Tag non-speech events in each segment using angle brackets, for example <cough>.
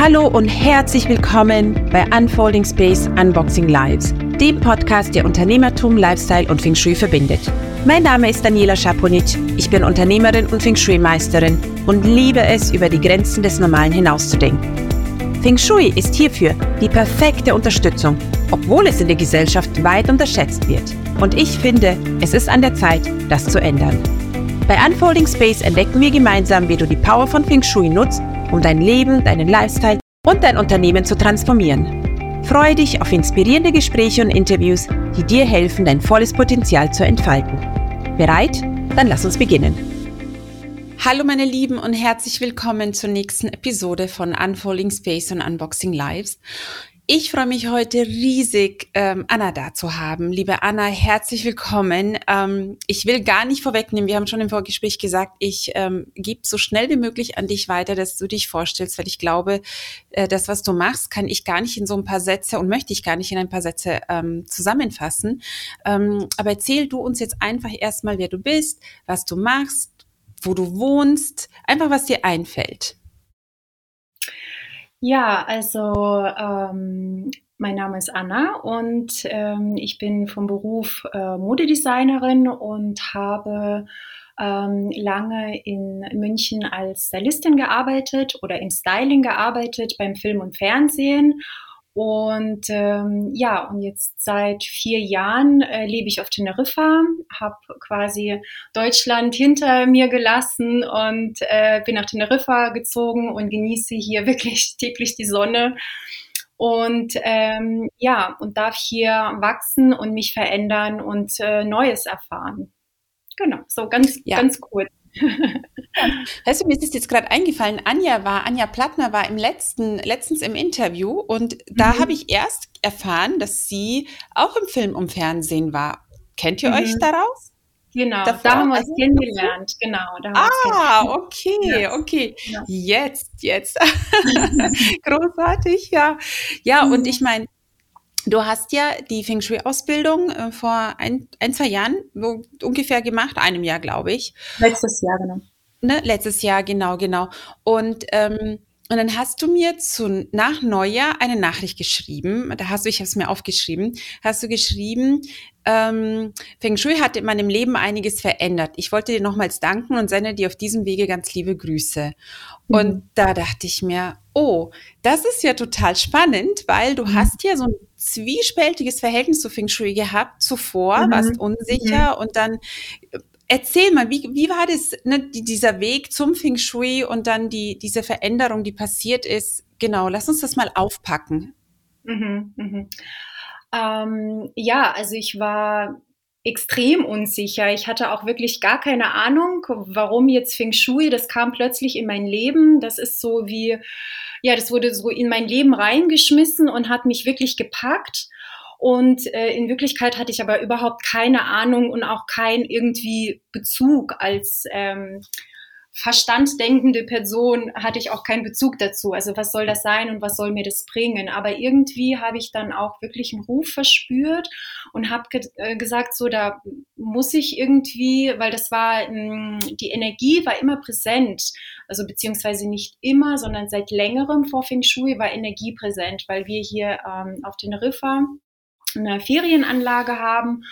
Hallo und herzlich willkommen bei Unfolding Space Unboxing Lives, dem Podcast, der Unternehmertum, Lifestyle und Feng Shui verbindet. Mein Name ist Daniela Schaponic, ich bin Unternehmerin und Feng Shui-Meisterin und liebe es, über die Grenzen des Normalen hinauszudenken. Feng Shui ist hierfür die perfekte Unterstützung, obwohl es in der Gesellschaft weit unterschätzt wird. Und ich finde, es ist an der Zeit, das zu ändern. Bei Unfolding Space entdecken wir gemeinsam, wie du die Power von Feng Shui nutzt, um dein Leben, deinen Lifestyle und dein Unternehmen zu transformieren. Freue dich auf inspirierende Gespräche und Interviews, die dir helfen, dein volles Potenzial zu entfalten. Bereit? Dann lass uns beginnen. Hallo meine Lieben und herzlich willkommen zur nächsten Episode von Unfolding Space und Unboxing Lives. Ich freue mich heute riesig, ähm, Anna da zu haben. Liebe Anna, herzlich willkommen. Ähm, ich will gar nicht vorwegnehmen, wir haben schon im Vorgespräch gesagt, ich ähm, gebe so schnell wie möglich an dich weiter, dass du dich vorstellst, weil ich glaube, äh, das, was du machst, kann ich gar nicht in so ein paar Sätze und möchte ich gar nicht in ein paar Sätze ähm, zusammenfassen. Ähm, aber erzähl du uns jetzt einfach erstmal, wer du bist, was du machst, wo du wohnst, einfach was dir einfällt. Ja, also ähm, mein Name ist Anna und ähm, ich bin vom Beruf äh, Modedesignerin und habe ähm, lange in München als Stylistin gearbeitet oder im Styling gearbeitet beim Film und Fernsehen und ähm, ja, und jetzt seit vier Jahren äh, lebe ich auf Teneriffa, habe quasi Deutschland hinter mir gelassen und äh, bin nach Teneriffa gezogen und genieße hier <laughs> wirklich täglich die Sonne. Und ähm, ja, und darf hier wachsen und mich verändern und äh, Neues erfahren. Genau, so ganz, ja. ganz kurz. <laughs> Weißt du, mir ist jetzt gerade eingefallen, Anja war, Anja Plattner war im letzten, letztens im Interview und da mhm. habe ich erst erfahren, dass sie auch im Film und Fernsehen war. Kennt ihr mhm. euch daraus? Genau, Davor? da haben wir uns kennengelernt. Genau, ah, okay, ja. okay. Ja. Jetzt, jetzt. <laughs> <laughs> Großartig, ja. Ja, mhm. und ich meine, Du hast ja die Feng Shui-Ausbildung äh, vor ein, ein, zwei Jahren wo, ungefähr gemacht, einem Jahr, glaube ich. Letztes Jahr, genau. Ne, letztes Jahr, genau, genau. Und, ähm, und dann hast du mir zu, nach Neujahr eine Nachricht geschrieben. Da hast du, ich habe es mir aufgeschrieben, hast du geschrieben, ähm, Feng Shui hat in meinem Leben einiges verändert. Ich wollte dir nochmals danken und sende dir auf diesem Wege ganz liebe Grüße. Mhm. Und da dachte ich mir, oh, das ist ja total spannend, weil du mhm. hast ja so ein zwiespältiges Verhältnis zu Feng Shui gehabt zuvor, mhm. warst unsicher mhm. und dann äh, erzähl mal, wie, wie war das, ne, die, dieser Weg zum Feng Shui und dann die, diese Veränderung, die passiert ist? Genau, lass uns das mal aufpacken. Mhm, mhm. Ähm, ja, also ich war extrem unsicher. Ich hatte auch wirklich gar keine Ahnung, warum jetzt Feng Shui, das kam plötzlich in mein Leben. Das ist so wie, ja, das wurde so in mein Leben reingeschmissen und hat mich wirklich gepackt. Und äh, in Wirklichkeit hatte ich aber überhaupt keine Ahnung und auch kein irgendwie Bezug als ähm, verstanddenkende Person hatte ich auch keinen Bezug dazu. Also was soll das sein und was soll mir das bringen? Aber irgendwie habe ich dann auch wirklich einen Ruf verspürt und habe ge äh, gesagt, so da muss ich irgendwie, weil das war, mh, die Energie war immer präsent. Also beziehungsweise nicht immer, sondern seit längerem vor Feng Shui war Energie präsent, weil wir hier ähm, auf den Riffer eine Ferienanlage haben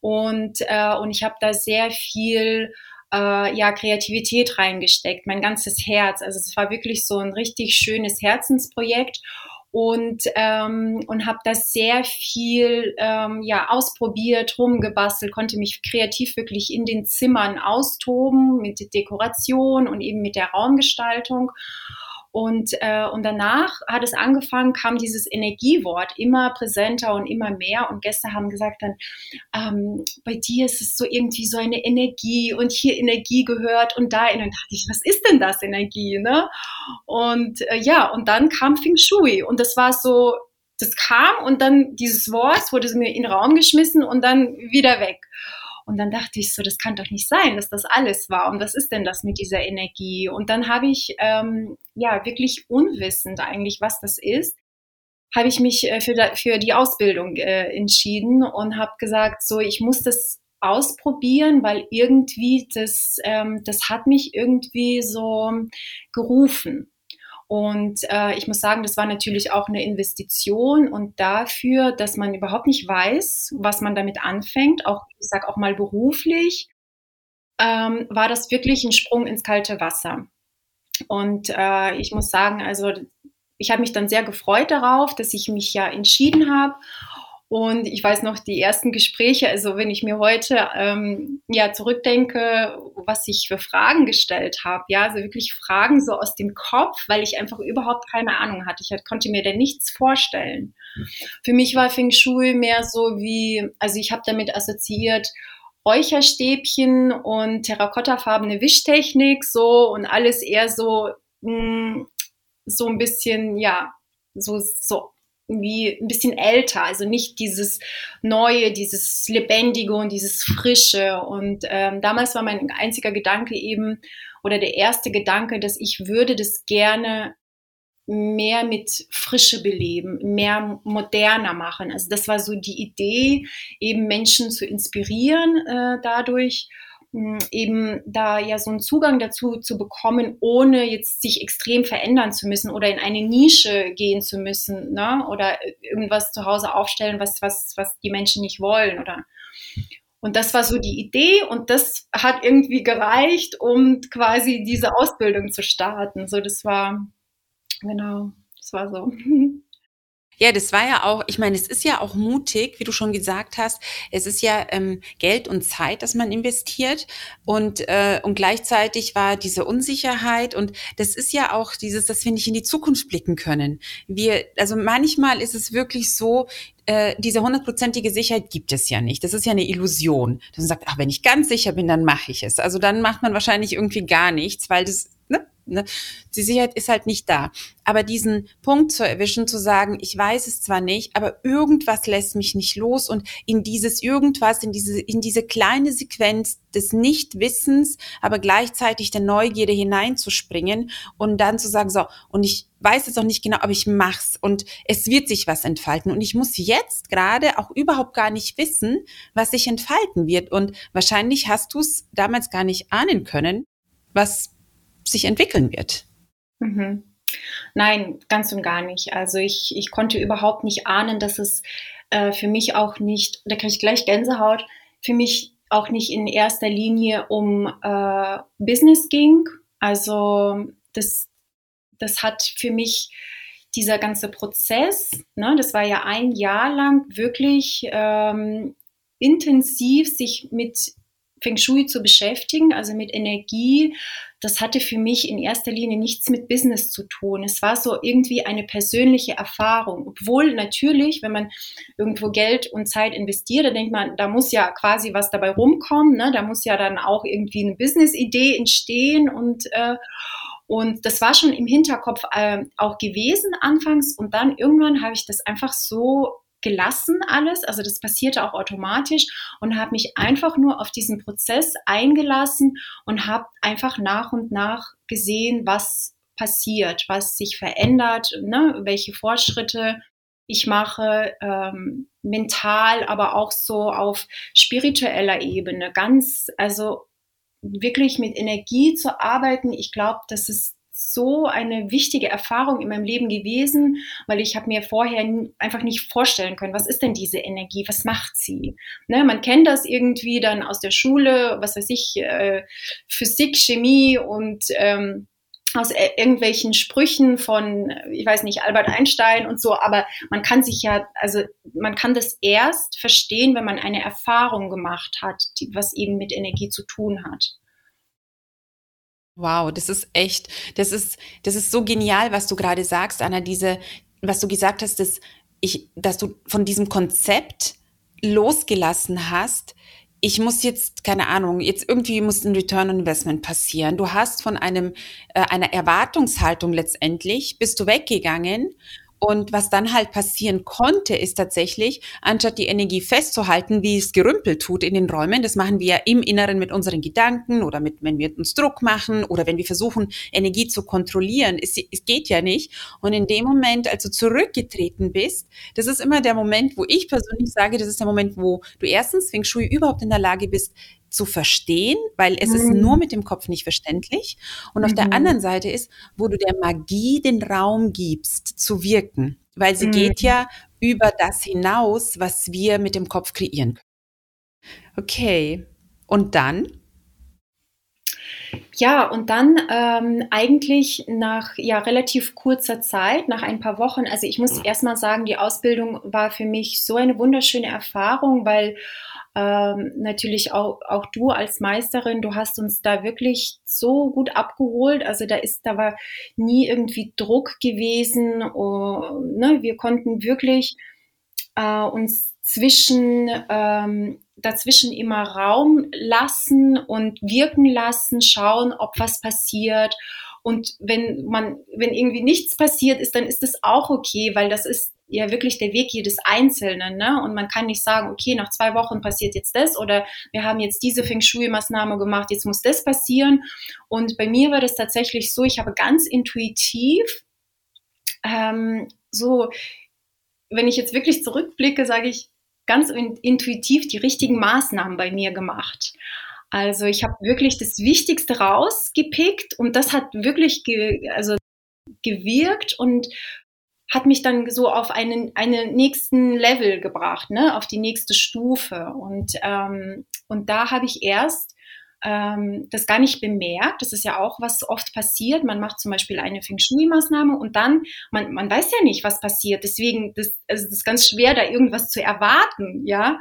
und, äh, und ich habe da sehr viel äh, ja, Kreativität reingesteckt, mein ganzes Herz. Also es war wirklich so ein richtig schönes Herzensprojekt und ähm, und habe das sehr viel ähm, ja ausprobiert, rumgebastelt, konnte mich kreativ wirklich in den Zimmern austoben mit Dekoration und eben mit der Raumgestaltung und, äh, und danach hat es angefangen, kam dieses Energiewort immer präsenter und immer mehr. Und Gäste haben gesagt dann, ähm, bei dir ist es so irgendwie so eine Energie und hier Energie gehört und da. Und dann dachte ich, was ist denn das Energie? Ne? Und äh, ja, und dann kam Feng Shui. Und das war so, das kam und dann dieses Wort wurde mir in den Raum geschmissen und dann wieder weg. Und dann dachte ich so, das kann doch nicht sein, dass das alles war. Und was ist denn das mit dieser Energie? Und dann habe ich ähm, ja wirklich unwissend eigentlich, was das ist, habe ich mich äh, für, für die Ausbildung äh, entschieden und habe gesagt, so ich muss das ausprobieren, weil irgendwie das, ähm, das hat mich irgendwie so gerufen. Und äh, ich muss sagen, das war natürlich auch eine Investition und dafür, dass man überhaupt nicht weiß, was man damit anfängt, auch ich sage auch mal beruflich, ähm, war das wirklich ein Sprung ins kalte Wasser. Und äh, ich muss sagen, also ich habe mich dann sehr gefreut darauf, dass ich mich ja entschieden habe und ich weiß noch, die ersten Gespräche, also wenn ich mir heute ähm, ja zurückdenke, was ich für Fragen gestellt habe, ja, also wirklich Fragen so aus dem Kopf, weil ich einfach überhaupt keine Ahnung hatte. Ich konnte mir da nichts vorstellen. Für mich war Feng Shui mehr so wie, also ich habe damit assoziiert, Räucherstäbchen und terrakottafarbene Wischtechnik so und alles eher so mh, mm, so ein bisschen ja so so wie ein bisschen älter, also nicht dieses Neue, dieses Lebendige und dieses Frische. Und ähm, damals war mein einziger Gedanke eben, oder der erste Gedanke, dass ich würde das gerne mehr mit Frische beleben, mehr moderner machen. Also das war so die Idee, eben Menschen zu inspirieren äh, dadurch eben da ja so einen Zugang dazu zu bekommen, ohne jetzt sich extrem verändern zu müssen oder in eine Nische gehen zu müssen, ne? Oder irgendwas zu Hause aufstellen, was, was, was die Menschen nicht wollen, oder? Und das war so die Idee und das hat irgendwie gereicht, um quasi diese Ausbildung zu starten. So, das war, genau, das war so. <laughs> Ja, das war ja auch, ich meine, es ist ja auch mutig, wie du schon gesagt hast. Es ist ja ähm, Geld und Zeit, das man investiert. Und, äh, und gleichzeitig war diese Unsicherheit und das ist ja auch dieses, dass wir nicht in die Zukunft blicken können. Wir, also manchmal ist es wirklich so, äh, diese hundertprozentige Sicherheit gibt es ja nicht. Das ist ja eine Illusion. Dass man sagt, ach, wenn ich ganz sicher bin, dann mache ich es. Also dann macht man wahrscheinlich irgendwie gar nichts, weil das Ne? Die Sicherheit ist halt nicht da. Aber diesen Punkt zu erwischen, zu sagen, ich weiß es zwar nicht, aber irgendwas lässt mich nicht los und in dieses irgendwas, in diese, in diese kleine Sequenz des Nichtwissens, aber gleichzeitig der Neugierde hineinzuspringen und dann zu sagen, so, und ich weiß es auch nicht genau, aber ich mach's und es wird sich was entfalten und ich muss jetzt gerade auch überhaupt gar nicht wissen, was sich entfalten wird und wahrscheinlich hast du es damals gar nicht ahnen können, was sich entwickeln wird. Mhm. Nein, ganz und gar nicht. Also ich, ich konnte überhaupt nicht ahnen, dass es äh, für mich auch nicht, da kriege ich gleich Gänsehaut, für mich auch nicht in erster Linie um äh, Business ging. Also das, das hat für mich dieser ganze Prozess, ne, das war ja ein Jahr lang wirklich ähm, intensiv sich mit Feng Shui zu beschäftigen, also mit Energie, das hatte für mich in erster Linie nichts mit Business zu tun. Es war so irgendwie eine persönliche Erfahrung. Obwohl natürlich, wenn man irgendwo Geld und Zeit investiert, da denkt man, da muss ja quasi was dabei rumkommen, ne? da muss ja dann auch irgendwie eine Business-Idee entstehen und äh, und das war schon im Hinterkopf äh, auch gewesen anfangs. Und dann irgendwann habe ich das einfach so gelassen alles, also das passierte auch automatisch und habe mich einfach nur auf diesen Prozess eingelassen und habe einfach nach und nach gesehen, was passiert, was sich verändert, ne, welche Fortschritte ich mache, ähm, mental, aber auch so auf spiritueller Ebene, ganz, also wirklich mit Energie zu arbeiten. Ich glaube, das ist so eine wichtige Erfahrung in meinem Leben gewesen, weil ich habe mir vorher einfach nicht vorstellen können, was ist denn diese Energie, was macht sie? Ne, man kennt das irgendwie dann aus der Schule, was weiß ich, äh, Physik, Chemie und ähm, aus irgendwelchen Sprüchen von, ich weiß nicht, Albert Einstein und so, aber man kann sich ja, also man kann das erst verstehen, wenn man eine Erfahrung gemacht hat, die, was eben mit Energie zu tun hat. Wow, das ist echt, das ist, das ist so genial, was du gerade sagst, Anna, diese, was du gesagt hast, dass ich, dass du von diesem Konzept losgelassen hast. Ich muss jetzt, keine Ahnung, jetzt irgendwie muss ein Return on Investment passieren. Du hast von einem, äh, einer Erwartungshaltung letztendlich, bist du weggegangen und was dann halt passieren konnte, ist tatsächlich, anstatt die Energie festzuhalten, wie es gerümpelt tut in den Räumen, das machen wir ja im Inneren mit unseren Gedanken oder mit, wenn wir uns Druck machen oder wenn wir versuchen, Energie zu kontrollieren. Es, es geht ja nicht. Und in dem Moment, als du zurückgetreten bist, das ist immer der Moment, wo ich persönlich sage, das ist der Moment, wo du erstens Feng Shui überhaupt in der Lage bist, zu verstehen, weil es mhm. ist nur mit dem Kopf nicht verständlich. Und auf mhm. der anderen Seite ist, wo du der Magie den Raum gibst, zu wirken, weil sie mhm. geht ja über das hinaus, was wir mit dem Kopf kreieren können. Okay. Und dann? Ja, und dann ähm, eigentlich nach ja relativ kurzer Zeit, nach ein paar Wochen, also ich muss erstmal sagen, die Ausbildung war für mich so eine wunderschöne Erfahrung, weil ähm, natürlich auch, auch du als Meisterin, du hast uns da wirklich so gut abgeholt. Also da ist, da war nie irgendwie Druck gewesen. Oh, ne? Wir konnten wirklich äh, uns zwischen ähm, dazwischen immer Raum lassen und wirken lassen, schauen, ob was passiert. Und wenn man, wenn irgendwie nichts passiert ist, dann ist das auch okay, weil das ist ja wirklich der Weg jedes Einzelnen. Ne? Und man kann nicht sagen, okay, nach zwei Wochen passiert jetzt das oder wir haben jetzt diese Feng Shui-Maßnahme gemacht, jetzt muss das passieren. Und bei mir war das tatsächlich so, ich habe ganz intuitiv ähm, so, wenn ich jetzt wirklich zurückblicke, sage ich, ganz intuitiv die richtigen Maßnahmen bei mir gemacht. Also ich habe wirklich das Wichtigste rausgepickt und das hat wirklich ge also gewirkt und hat mich dann so auf einen, einen nächsten Level gebracht, ne, auf die nächste Stufe. Und, ähm, und da habe ich erst ähm, das gar nicht bemerkt. Das ist ja auch, was oft passiert. Man macht zum Beispiel eine Feng Shui-Maßnahme und dann, man, man weiß ja nicht, was passiert. Deswegen, das, also das ist ganz schwer, da irgendwas zu erwarten, ja.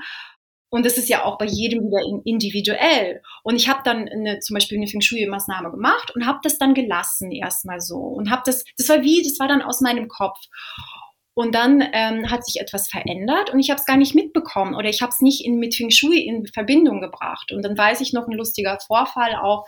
Und das ist ja auch bei jedem wieder individuell. Und ich habe dann eine, zum Beispiel eine Feng Shui-Maßnahme gemacht und habe das dann gelassen erstmal so. Und habe das, das war wie, das war dann aus meinem Kopf. Und dann ähm, hat sich etwas verändert und ich habe es gar nicht mitbekommen oder ich habe es nicht in, mit Feng Shui in Verbindung gebracht. Und dann weiß ich noch ein lustiger Vorfall auch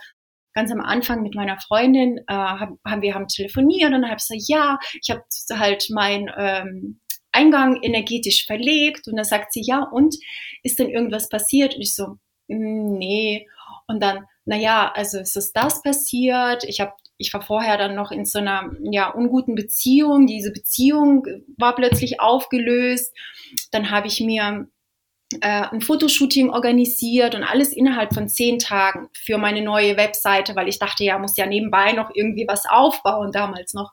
ganz am Anfang mit meiner Freundin, äh, haben, wir haben telefoniert und dann habe ich gesagt, ja, ich habe halt mein ähm, Eingang energetisch verlegt und dann sagt sie, ja, und ist denn irgendwas passiert? Und ich so, mm, nee. Und dann, naja, also ist es das passiert? Ich habe ich war vorher dann noch in so einer ja, unguten Beziehung. Diese Beziehung war plötzlich aufgelöst. Dann habe ich mir äh, ein Fotoshooting organisiert und alles innerhalb von zehn Tagen für meine neue Webseite, weil ich dachte, ja, muss ja nebenbei noch irgendwie was aufbauen damals noch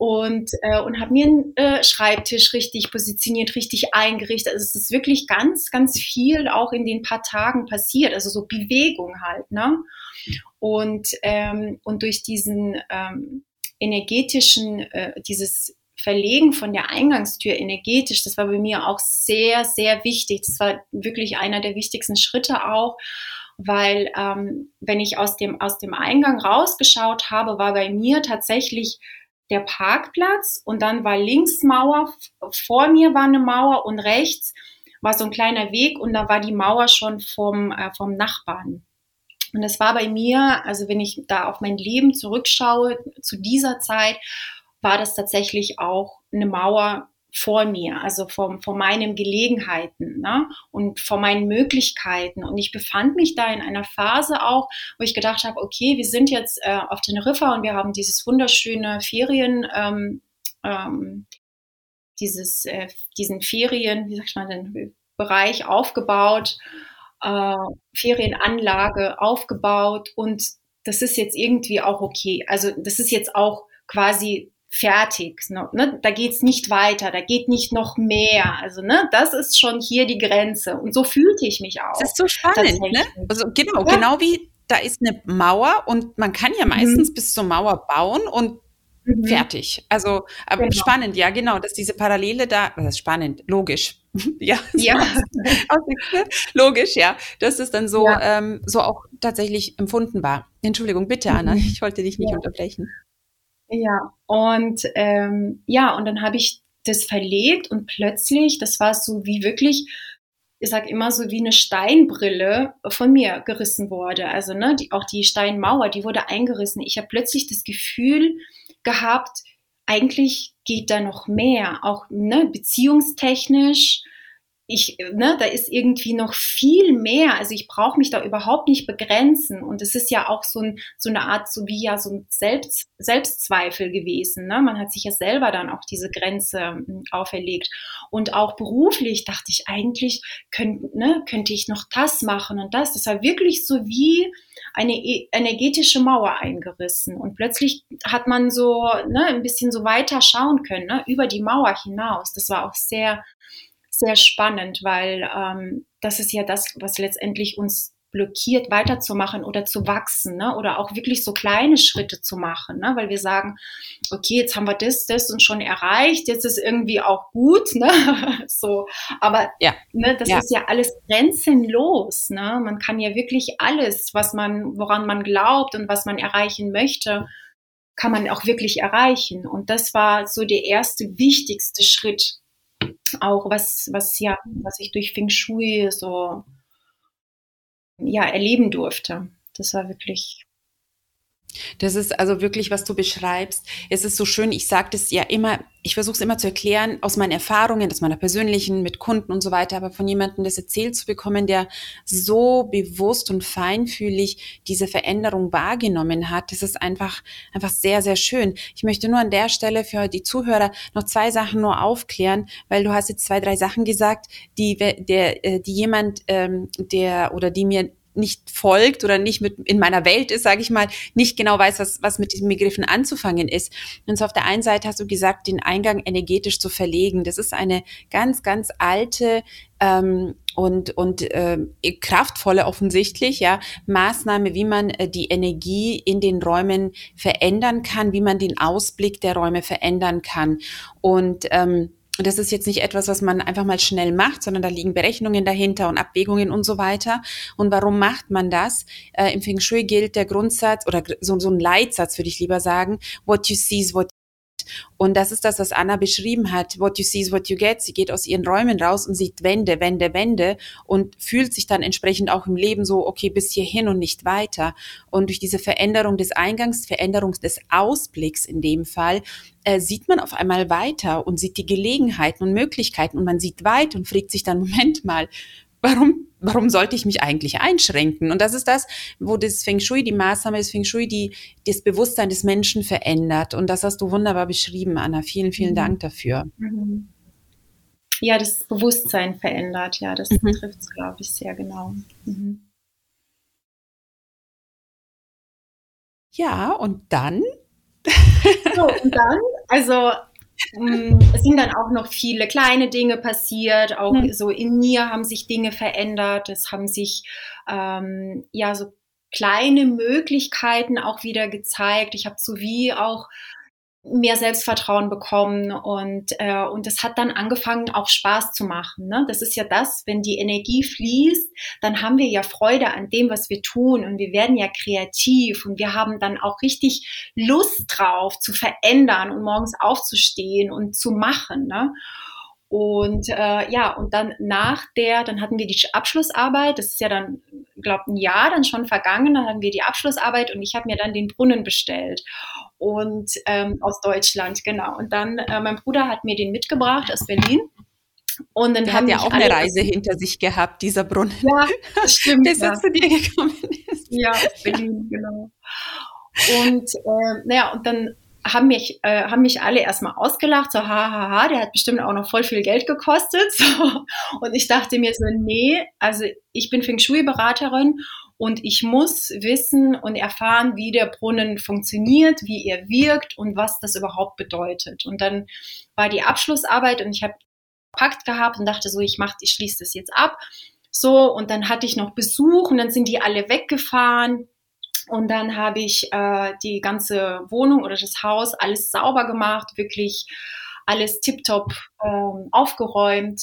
und, äh, und habe mir einen äh, Schreibtisch richtig positioniert, richtig eingerichtet. Also es ist wirklich ganz, ganz viel auch in den paar Tagen passiert, also so Bewegung halt. Ne? Und, ähm, und durch diesen ähm, energetischen, äh, dieses Verlegen von der Eingangstür energetisch, das war bei mir auch sehr, sehr wichtig. Das war wirklich einer der wichtigsten Schritte auch, weil ähm, wenn ich aus dem, aus dem Eingang rausgeschaut habe, war bei mir tatsächlich der Parkplatz und dann war links Mauer, vor mir war eine Mauer und rechts war so ein kleiner Weg und da war die Mauer schon vom, äh, vom Nachbarn. Und das war bei mir, also wenn ich da auf mein Leben zurückschaue, zu dieser Zeit, war das tatsächlich auch eine Mauer vor mir, also vor, vor meinen Gelegenheiten ne? und vor meinen Möglichkeiten. Und ich befand mich da in einer Phase auch, wo ich gedacht habe, okay, wir sind jetzt äh, auf Teneriffa und wir haben dieses wunderschöne Ferien, ähm, ähm, dieses, äh, diesen Ferien, wie sagt man denn, Bereich aufgebaut, äh, Ferienanlage aufgebaut und das ist jetzt irgendwie auch okay. Also das ist jetzt auch quasi fertig. Ne? Da geht's nicht weiter, da geht nicht noch mehr. Also, ne, das ist schon hier die Grenze. Und so fühlte ich mich auch. Das ist so spannend, ne? Also genau, ja. genau wie da ist eine Mauer und man kann ja meistens mhm. bis zur Mauer bauen und mhm. fertig. Also aber genau. spannend, ja, genau, dass diese Parallele da, das ist spannend, logisch. <laughs> ja, ja. logisch, ja, dass es dann so, ja. ähm, so auch tatsächlich empfunden war. Entschuldigung, bitte, Anna, mhm. ich wollte dich nicht ja. unterbrechen. Ja, und ähm, ja, und dann habe ich das verlegt und plötzlich, das war so wie wirklich, ich sag immer so wie eine Steinbrille von mir gerissen wurde. Also ne, die, auch die Steinmauer, die wurde eingerissen. Ich habe plötzlich das Gefühl gehabt, eigentlich geht da noch mehr, auch ne, beziehungstechnisch. Ich, ne, da ist irgendwie noch viel mehr. Also ich brauche mich da überhaupt nicht begrenzen. Und es ist ja auch so, ein, so eine Art, so wie ja so ein Selbst, Selbstzweifel gewesen. Ne? Man hat sich ja selber dann auch diese Grenze hm, auferlegt. Und auch beruflich dachte ich eigentlich, könnt, ne, könnte ich noch das machen und das. Das war wirklich so wie eine e energetische Mauer eingerissen. Und plötzlich hat man so ne, ein bisschen so weiter schauen können, ne, über die Mauer hinaus. Das war auch sehr sehr spannend, weil ähm, das ist ja das, was letztendlich uns blockiert, weiterzumachen oder zu wachsen, ne? oder auch wirklich so kleine Schritte zu machen, ne? weil wir sagen, okay, jetzt haben wir das, das und schon erreicht, jetzt ist irgendwie auch gut, <laughs> ne? so, aber ja. ne, das ja. ist ja alles grenzenlos, ne? man kann ja wirklich alles, was man, woran man glaubt und was man erreichen möchte, kann man auch wirklich erreichen und das war so der erste wichtigste Schritt, auch was, was ja, was ich durch Feng Shui so ja, erleben durfte. Das war wirklich das ist also wirklich, was du beschreibst. Es ist so schön, ich sage das ja immer, ich versuche es immer zu erklären aus meinen Erfahrungen, aus meiner persönlichen, mit Kunden und so weiter, aber von jemandem das erzählt zu bekommen, der so bewusst und feinfühlig diese Veränderung wahrgenommen hat, das ist einfach, einfach sehr, sehr schön. Ich möchte nur an der Stelle für die Zuhörer noch zwei Sachen nur aufklären, weil du hast jetzt zwei, drei Sachen gesagt, die, der, äh, die jemand, ähm, der oder die mir nicht folgt oder nicht mit in meiner Welt ist, sage ich mal, nicht genau weiß, was, was mit diesen Begriffen anzufangen ist. Und so auf der einen Seite hast du gesagt, den Eingang energetisch zu verlegen. Das ist eine ganz, ganz alte ähm, und, und äh, kraftvolle offensichtlich, ja, Maßnahme, wie man äh, die Energie in den Räumen verändern kann, wie man den Ausblick der Räume verändern kann. Und ähm, und das ist jetzt nicht etwas, was man einfach mal schnell macht, sondern da liegen Berechnungen dahinter und Abwägungen und so weiter. Und warum macht man das? Äh, Im Feng Shui gilt der Grundsatz oder so, so ein Leitsatz, würde ich lieber sagen, what you see is what und das ist das, was Anna beschrieben hat. What you see is what you get. Sie geht aus ihren Räumen raus und sieht Wände, Wände, Wände und fühlt sich dann entsprechend auch im Leben so, okay, bis hierhin und nicht weiter. Und durch diese Veränderung des Eingangs, Veränderung des Ausblicks in dem Fall, äh, sieht man auf einmal weiter und sieht die Gelegenheiten und Möglichkeiten und man sieht weit und fragt sich dann, <laughs> Moment mal, warum, warum sollte ich mich eigentlich einschränken? Und das ist das, wo das Feng Shui, die Maßnahme des Feng Shui, die das Bewusstsein des Menschen verändert. Und das hast du wunderbar beschrieben, Anna. Vielen, vielen mhm. Dank dafür. Mhm. Ja, das Bewusstsein verändert. Ja, das mhm. trifft es, glaube ich, sehr genau. Mhm. Ja, und dann? So, und dann, also es sind dann auch noch viele kleine Dinge passiert, auch mhm. so in mir haben sich Dinge verändert, es haben sich ähm, ja so kleine Möglichkeiten auch wieder gezeigt. Ich habe so wie auch mehr Selbstvertrauen bekommen und äh, und es hat dann angefangen auch Spaß zu machen. Ne? Das ist ja das, wenn die Energie fließt, dann haben wir ja Freude an dem, was wir tun und wir werden ja kreativ und wir haben dann auch richtig Lust drauf zu verändern und morgens aufzustehen und zu machen. Ne? Und äh, ja, und dann nach der, dann hatten wir die Abschlussarbeit, das ist ja dann, glaube ein Jahr dann schon vergangen, dann hatten wir die Abschlussarbeit und ich habe mir dann den Brunnen bestellt und ähm, aus Deutschland, genau. Und dann, äh, mein Bruder hat mir den mitgebracht aus Berlin. Und dann Der hat ja auch eine Reise hinter sich gehabt, dieser Brunnen. Ja, das <laughs> stimmt. Bis ja. er zu dir gekommen ist. Ja, aus Berlin, genau. Und äh, naja, und dann haben mich, äh, haben mich alle erstmal ausgelacht, so hahaha, ha, ha, der hat bestimmt auch noch voll viel Geld gekostet. <laughs> So. Und ich dachte mir so, nee, also ich bin Feng Shui-Beraterin und ich muss wissen und erfahren, wie der Brunnen funktioniert, wie er wirkt und was das überhaupt bedeutet. Und dann war die Abschlussarbeit und ich habe Pakt gehabt und dachte so, ich mach, ich schließe das jetzt ab. So, und dann hatte ich noch Besuch und dann sind die alle weggefahren. Und dann habe ich äh, die ganze Wohnung oder das Haus alles sauber gemacht, wirklich alles tiptop ähm, aufgeräumt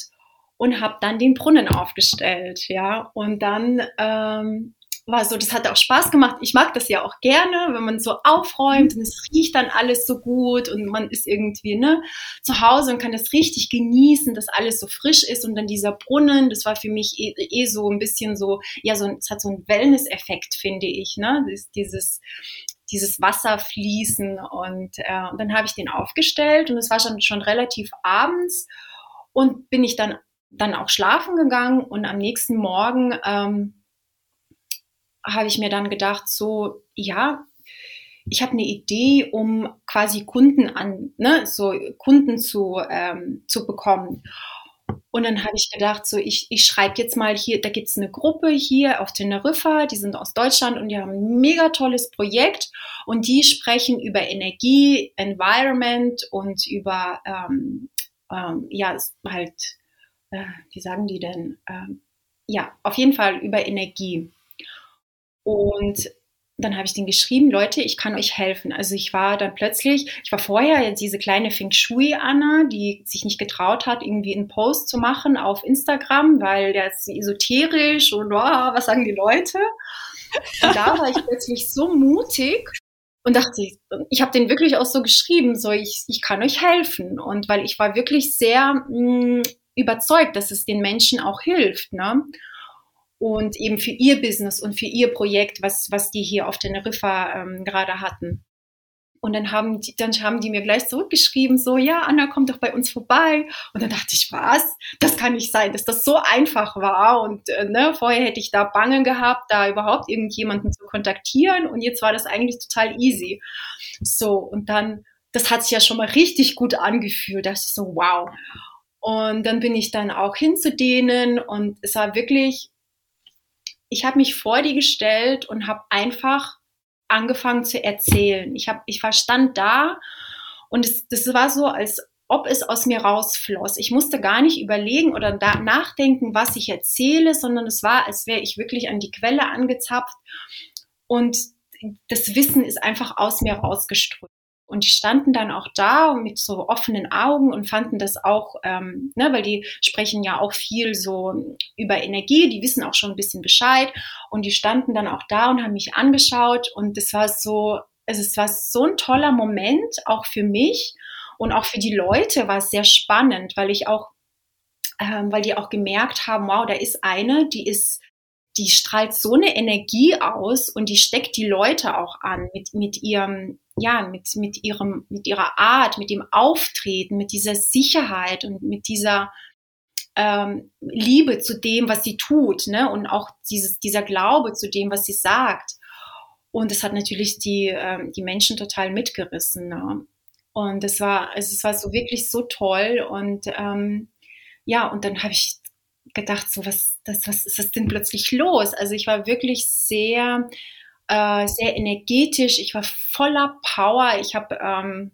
und habe dann den Brunnen aufgestellt, ja. Und dann ähm, war so, das hat auch Spaß gemacht. Ich mag das ja auch gerne, wenn man so aufräumt und es riecht dann alles so gut und man ist irgendwie ne, zu Hause und kann das richtig genießen, dass alles so frisch ist und dann dieser Brunnen, das war für mich eh, eh so ein bisschen so, ja, so, es hat so einen Wellness-Effekt, finde ich, ne, das, dieses, dieses Wasser fließen und, äh, und dann habe ich den aufgestellt und es war schon, schon relativ abends und bin ich dann dann auch schlafen gegangen und am nächsten Morgen ähm, habe ich mir dann gedacht, so, ja, ich habe eine Idee, um quasi Kunden an, ne, so Kunden zu, ähm, zu bekommen. Und dann habe ich gedacht, so ich, ich schreibe jetzt mal hier, da gibt es eine Gruppe hier auf Teneriffa, die sind aus Deutschland und die haben ein mega tolles Projekt und die sprechen über Energie, Environment und über, ähm, ähm, ja, halt, äh, wie sagen die denn? Ähm, ja, auf jeden Fall über Energie. Und dann habe ich den geschrieben, Leute, ich kann euch helfen. Also ich war dann plötzlich, ich war vorher diese kleine Feng Shui Anna, die sich nicht getraut hat, irgendwie einen Post zu machen auf Instagram, weil der ist esoterisch und oh, was sagen die Leute? Und da war ich plötzlich so mutig und dachte, ich habe den wirklich auch so geschrieben, so ich, ich kann euch helfen. Und weil ich war wirklich sehr mh, mm, überzeugt, dass es den Menschen auch hilft. Ne? Und eben für ihr Business und für ihr Projekt, was, was die hier auf Teneriffa ähm, gerade hatten. Und dann haben, die, dann haben die mir gleich zurückgeschrieben, so, ja, Anna, komm doch bei uns vorbei. Und dann dachte ich, was? Das kann nicht sein, dass das so einfach war. Und äh, ne, vorher hätte ich da Bange gehabt, da überhaupt irgendjemanden zu kontaktieren. Und jetzt war das eigentlich total easy. So, und dann, das hat sich ja schon mal richtig gut angefühlt. Da ist so, wow. Und dann bin ich dann auch hin zu denen und es war wirklich ich habe mich vor die gestellt und habe einfach angefangen zu erzählen. Ich, hab, ich war stand da und es, das war so, als ob es aus mir rausfloss. Ich musste gar nicht überlegen oder da nachdenken, was ich erzähle, sondern es war, als wäre ich wirklich an die Quelle angezapft und das Wissen ist einfach aus mir rausgeströmt. Und die standen dann auch da mit so offenen Augen und fanden das auch, ähm, ne, weil die sprechen ja auch viel so über Energie, die wissen auch schon ein bisschen Bescheid. Und die standen dann auch da und haben mich angeschaut. Und es war so, also es war so ein toller Moment, auch für mich und auch für die Leute war es sehr spannend, weil ich auch, ähm, weil die auch gemerkt haben, wow, da ist eine, die ist die strahlt so eine Energie aus und die steckt die Leute auch an mit, mit ihrem, ja, mit, mit ihrem, mit ihrer Art, mit dem Auftreten, mit dieser Sicherheit und mit dieser ähm, Liebe zu dem, was sie tut, ne? Und auch dieses, dieser Glaube zu dem, was sie sagt. Und es hat natürlich die, ähm, die Menschen total mitgerissen. Ne? Und es war, es war so wirklich so toll. Und ähm, ja, und dann habe ich gedacht, so was, das, was ist das denn plötzlich los? Also ich war wirklich sehr, äh, sehr energetisch, ich war voller Power, ich habe ähm,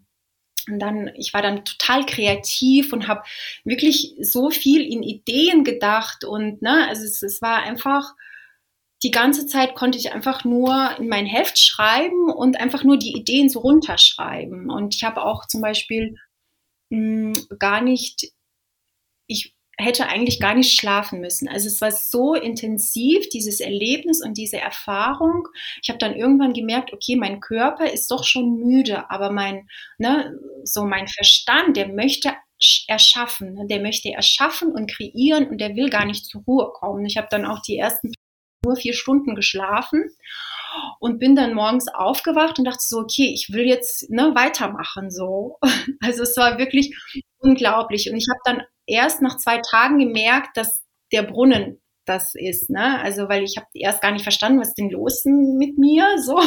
und dann, ich war dann total kreativ und habe wirklich so viel in Ideen gedacht und ne, also es, es war einfach die ganze Zeit konnte ich einfach nur in mein Heft schreiben und einfach nur die Ideen so runterschreiben. Und ich habe auch zum Beispiel mh, hm, gar nicht, ich hätte eigentlich gar nicht schlafen müssen. Also es war so intensiv, dieses Erlebnis und diese Erfahrung. Ich habe dann irgendwann gemerkt, okay, mein Körper ist doch schon müde, aber mein, ne, so mein Verstand, der möchte erschaffen, ne, der möchte erschaffen und kreieren und der will gar nicht zur Ruhe kommen. Ich habe dann auch die ersten nur vier Stunden geschlafen und bin dann morgens aufgewacht und dachte so, okay, ich will jetzt ne, weitermachen so. <laughs> Also es war wirklich unglaublich und ich habe dann erst nach zwei Tagen gemerkt, dass der Brunnen das ist, ne? Also weil ich habe erst gar nicht verstanden, was denn los mit mir, <laughs> so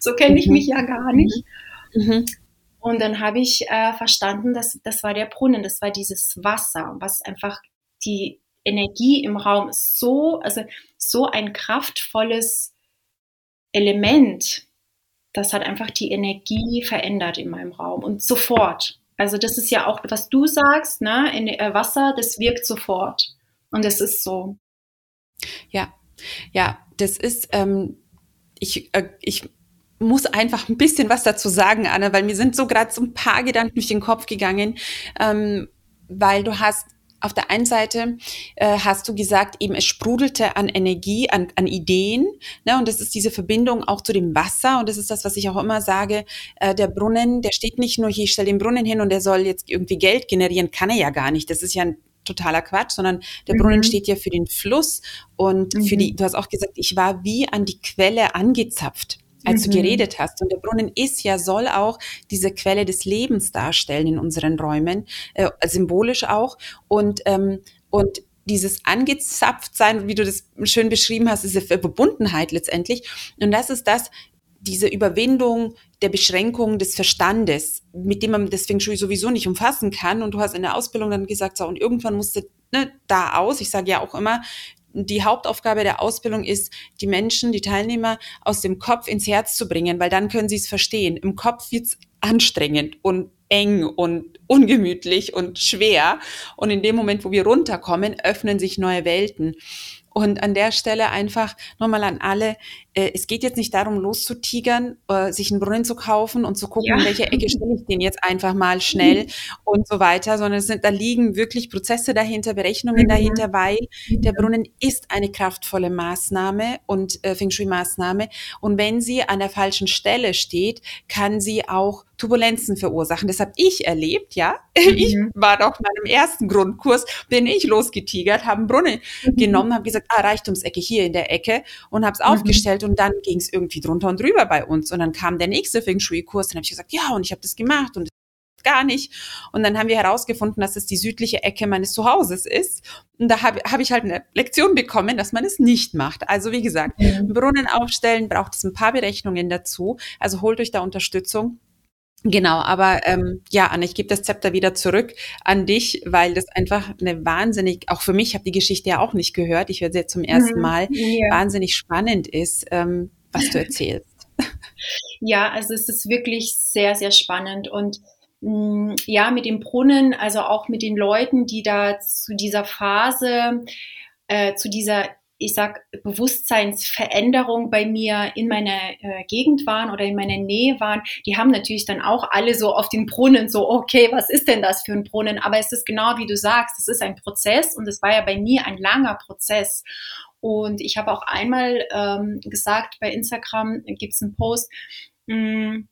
so kenne ich mhm. mich ja gar nicht. Mhm. Und dann habe ich äh, verstanden, dass das war der Brunnen, das war dieses Wasser, was einfach die Energie im Raum ist so, also so ein kraftvolles Element, das hat einfach die Energie verändert in meinem Raum und sofort. Also das ist ja auch, was du sagst, ne? In äh, Wasser, das wirkt sofort. Und das ist so. Ja, ja, das ist, ähm, ich, äh, ich muss einfach ein bisschen was dazu sagen, Anne, weil mir sind so gerade so ein paar Gedanken durch den Kopf gegangen, ähm, weil du hast auf der einen Seite äh, hast du gesagt, eben es sprudelte an Energie, an, an Ideen. Ne? Und das ist diese Verbindung auch zu dem Wasser. Und das ist das, was ich auch immer sage. Äh, der Brunnen, der steht nicht nur hier, ich stelle den Brunnen hin und der soll jetzt irgendwie Geld generieren. Kann er ja gar nicht. Das ist ja ein totaler Quatsch, sondern der mhm. Brunnen steht ja für den Fluss und mhm. für die, du hast auch gesagt, ich war wie an die Quelle angezapft als mhm. du geredet hast. Und der Brunnen ist ja, soll auch diese Quelle des Lebens darstellen in unseren Räumen, äh, symbolisch auch. Und, ähm, Und dieses angezapft sein, wie du das schön beschrieben hast, diese Verbundenheit letztendlich. Und das ist das, diese Überwindung der Beschränkung des Verstandes, mit dem man das Feng Shui sowieso nicht umfassen kann. Und du hast in der Ausbildung dann gesagt, so, und irgendwann musste ne, da aus. Ich sage ja auch immer, die Hauptaufgabe der Ausbildung ist, die Menschen, die Teilnehmer aus dem Kopf ins Herz zu bringen, weil dann können sie es verstehen. Im Kopf wird's anstrengend und eng und ungemütlich und schwer. Und in dem Moment, wo wir runterkommen, öffnen sich neue Welten. Und an der Stelle einfach nochmal an alle, äh, es geht jetzt nicht darum, loszutigern, äh, sich einen Brunnen zu kaufen und zu gucken, ja. in welche Ecke stelle ich den jetzt einfach mal schnell mhm. <laughs> und so weiter, sondern es sind, da liegen wirklich Prozesse dahinter, Berechnungen mhm. dahinter, weil der Brunnen ist eine kraftvolle Maßnahme und äh, Feng Shui-Maßnahme. Und wenn sie an der falschen Stelle steht, kann sie auch Turbulenzen verursachen. Das habe ich erlebt, ja. <laughs> Mhm. Ich war auf meinem ersten Grundkurs, bin ich losgetigert, habe einen Brunnen mhm. genommen, habe gesagt, ah, Reichtumsecke hier in der Ecke und habe es mhm. aufgestellt und dann ging es irgendwie drunter und drüber bei uns. Und dann kam der nächste Feng Shui-Kurs, dann habe ich gesagt, ja, und ich habe das gemacht und gar nicht. Und dann haben wir herausgefunden, dass es die südliche Ecke meines Zuhauses ist. Und da habe hab ich halt eine Lektion bekommen, dass man es nicht macht. Also wie gesagt, mhm. Brunnen aufstellen braucht es ein paar Berechnungen dazu. Also holt euch da Unterstützung. Genau, aber ähm, ja, Anne, ich gebe das Zepter wieder zurück an dich, weil das einfach eine wahnsinnig, auch für mich, ich habe die Geschichte ja auch nicht gehört, ich höre sie jetzt zum ersten mhm, Mal, ja. wahnsinnig spannend ist, ähm, was du erzählst. <laughs> Ja, also es ist wirklich sehr, sehr spannend und mh, mm, ja, mit dem Brunnen, also auch mit den Leuten, die da zu dieser Phase, äh, zu dieser ich sag, Bewusstseinsveränderung bei mir in meiner äh, Gegend waren oder in meiner Nähe waren, die haben natürlich dann auch alle so auf den Brunnen so, okay, was ist denn das für ein Brunnen? Aber es ist genau wie du sagst, es ist ein Prozess und es war ja bei mir ein langer Prozess. Und ich habe auch einmal ähm, gesagt, bei Instagram gibt es einen Post, mh, mm,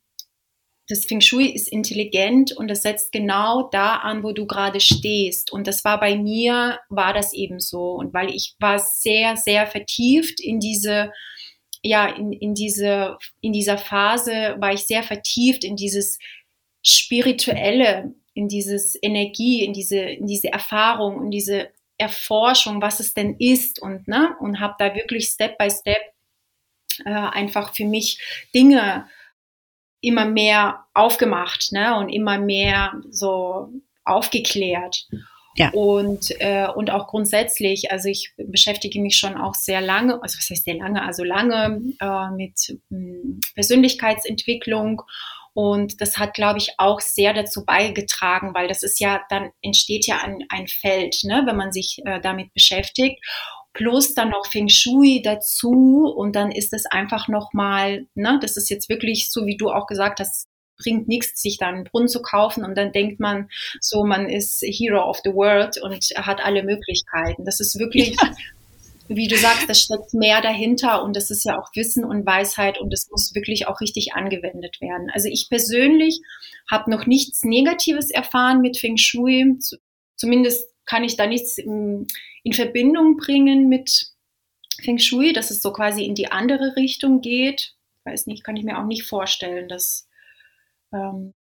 das Feng Shui ist intelligent und das setzt genau da an, wo du gerade stehst. Und das war bei mir, war das eben so. Und weil ich war sehr, sehr vertieft in diese, ja, in, in diese, in dieser Phase war ich sehr vertieft in dieses spirituelle, in dieses Energie, in diese, in diese Erfahrung, in diese Erforschung, was es denn ist und, ne, und habe da wirklich Step by Step äh, einfach für mich Dinge immer mehr aufgemacht ne? und immer mehr so aufgeklärt. Ja. Und, äh, und auch grundsätzlich, also ich beschäftige mich schon auch sehr lange, also was heißt sehr lange, also lange äh, mit mh, hm, Persönlichkeitsentwicklung. Und das hat, glaube ich, auch sehr dazu beigetragen, weil das ist ja, dann entsteht ja ein, ein Feld, ne, wenn man sich äh, damit beschäftigt plus dann noch Feng Shui dazu und dann ist es einfach nochmal, ne, das ist jetzt wirklich so, wie du auch gesagt hast, bringt nichts, sich dann einen Brunnen zu kaufen und dann denkt man so, man ist Hero of the World und hat alle Möglichkeiten. Das ist wirklich, ja. wie du sagst, da steckt mehr dahinter und das ist ja auch Wissen und Weisheit und es muss wirklich auch richtig angewendet werden. Also ich persönlich habe noch nichts Negatives erfahren mit Feng Shui, zumindest kann ich da nichts in, in Verbindung bringen mit Feng Shui, dass es so quasi in die andere Richtung geht. Weiß nicht, kann ich mir auch nicht vorstellen, dass, ähm,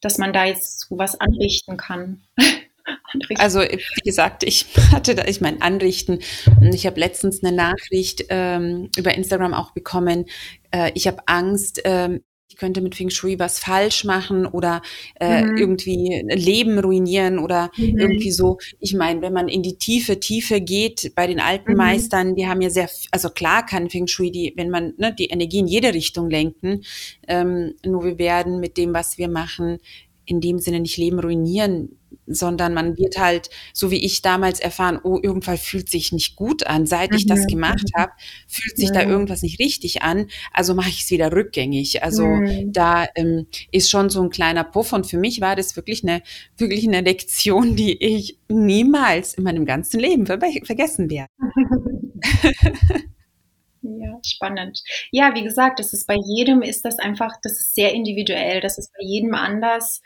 dass man da jetzt so was anrichten kann. <laughs> anrichten. Also wie gesagt, ich hatte da, ich meine, anrichten. Ich habe letztens eine Nachricht ähm, über Instagram auch bekommen. Äh, ich habe Angst, ähm, ich könnte mit Feng Shui was falsch machen oder äh, mhm. irgendwie Leben ruinieren oder mhm. irgendwie so. Ich meine, wenn man in die tiefe Tiefe geht bei den alten mhm. Meistern, die haben ja sehr, also klar kann Feng Shui die, wenn man ne, die Energie in jede Richtung lenken, ähm, nur wir werden mit dem, was wir machen, in dem Sinne nicht Leben ruinieren, sondern man wird halt, so wie ich damals erfahren, oh, irgendwas fühlt sich nicht gut an. Seit ich das mhm. gemacht habe, fühlt sich ja. da irgendwas nicht richtig an. Also mache ich es wieder rückgängig. Also mhm. da ähm, ist schon so ein kleiner Puff. Und für mich war das wirklich eine, wirklich eine Lektion, die ich niemals in meinem ganzen Leben ver vergessen werde. Ja, spannend. Ja, wie gesagt, das ist bei jedem ist das einfach, das ist sehr individuell, das ist bei jedem anders.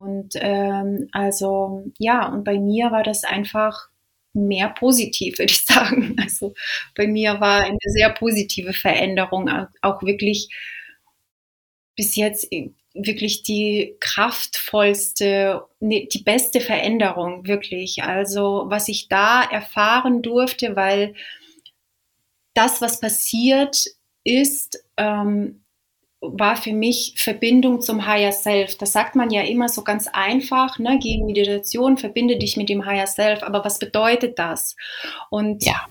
Und ähm, also ja, und bei mir war das einfach mehr positiv, würde ich <laughs> sagen. Also bei mir war eine sehr positive Veränderung, auch wirklich bis jetzt wirklich die kraftvollste, ne, die beste Veränderung, wirklich. Also was ich da erfahren durfte, weil das, was passiert ist, ähm, war für mich Verbindung zum Higher Self. Das sagt man ja immer so ganz einfach, ne? gegen Meditation, verbinde dich mit dem Higher Self. Aber was bedeutet das? Und, ja.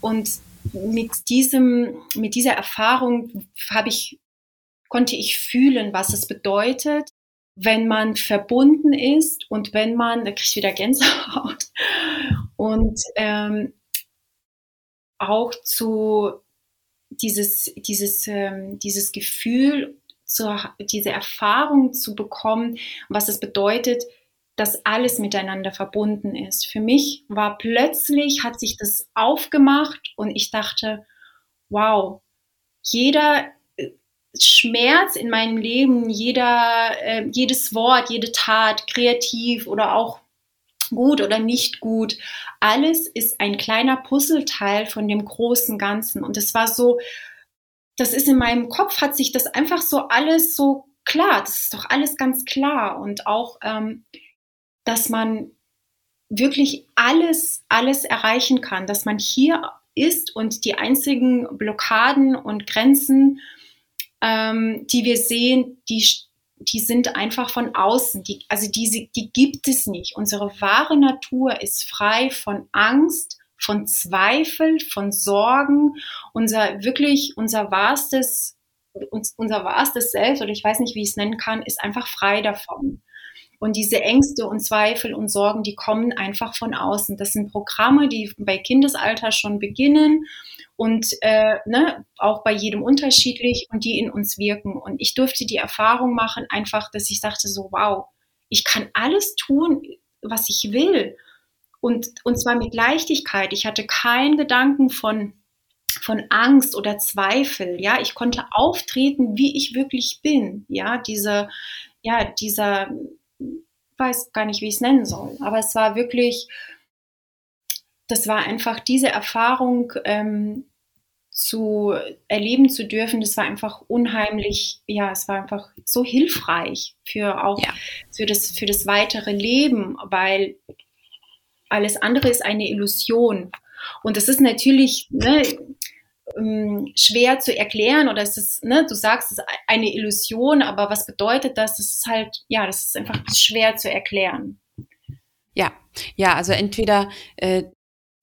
und mit diesem, mit dieser Erfahrung habe ich, konnte ich fühlen, was es bedeutet, wenn man verbunden ist und wenn man, da kriege ich wieder Gänsehaut, <laughs> und ähm, auch zu dieses, dieses, ähm, dieses Gefühl, zu, diese Erfahrung zu bekommen, was es bedeutet, dass alles miteinander verbunden ist. Für mich war plötzlich, hat sich das aufgemacht und ich dachte, wow, jeder äh, Schmerz in meinem Leben, jeder, äh, jedes Wort, jede Tat, kreativ oder auch gut oder nicht gut, alles ist ein kleiner Puzzleteil von dem großen Ganzen. Und es war so, das ist in meinem Kopf, hat sich das einfach so alles so klar, das ist doch alles ganz klar. Und auch, ähm, dass man wirklich alles, alles erreichen kann, dass man hier ist und die einzigen Blockaden und Grenzen, ähm, die wir sehen, die die sind einfach von außen. Die, also diese, die gibt es nicht. Unsere wahre Natur ist frei von Angst, von Zweifel, von Sorgen. Unser wirklich, unser wahrstes, unser wahrstes Selbst, oder ich weiß nicht, wie ich es nennen kann, ist einfach frei davon. Und diese Ängste und Zweifel und Sorgen, die kommen einfach von außen. Das sind Programme, die bei Kindesalter schon beginnen und äh, ne, auch bei jedem unterschiedlich und die in uns wirken. Und ich durfte die Erfahrung machen, einfach, dass ich dachte so, wow, ich kann alles tun, was ich will. Und, und zwar mit Leichtigkeit. Ich hatte keinen Gedanken von, von Angst oder Zweifel. Ja, ich konnte auftreten, wie ich wirklich bin. Ja, diese, ja, dieser, weiß gar nicht, wie ich es nennen soll. Aber es war wirklich, das war einfach diese Erfahrung, ähm, zu erleben zu dürfen, das war einfach unheimlich, ja, es war einfach so hilfreich für auch ja. für das für das weitere Leben, weil alles andere ist eine Illusion und das ist natürlich ne, ähm, schwer zu erklären oder es ist, ne, du sagst, es ist eine Illusion, aber was bedeutet das? Das ist halt, ja, das ist einfach schwer zu erklären. Ja, ja, also entweder äh,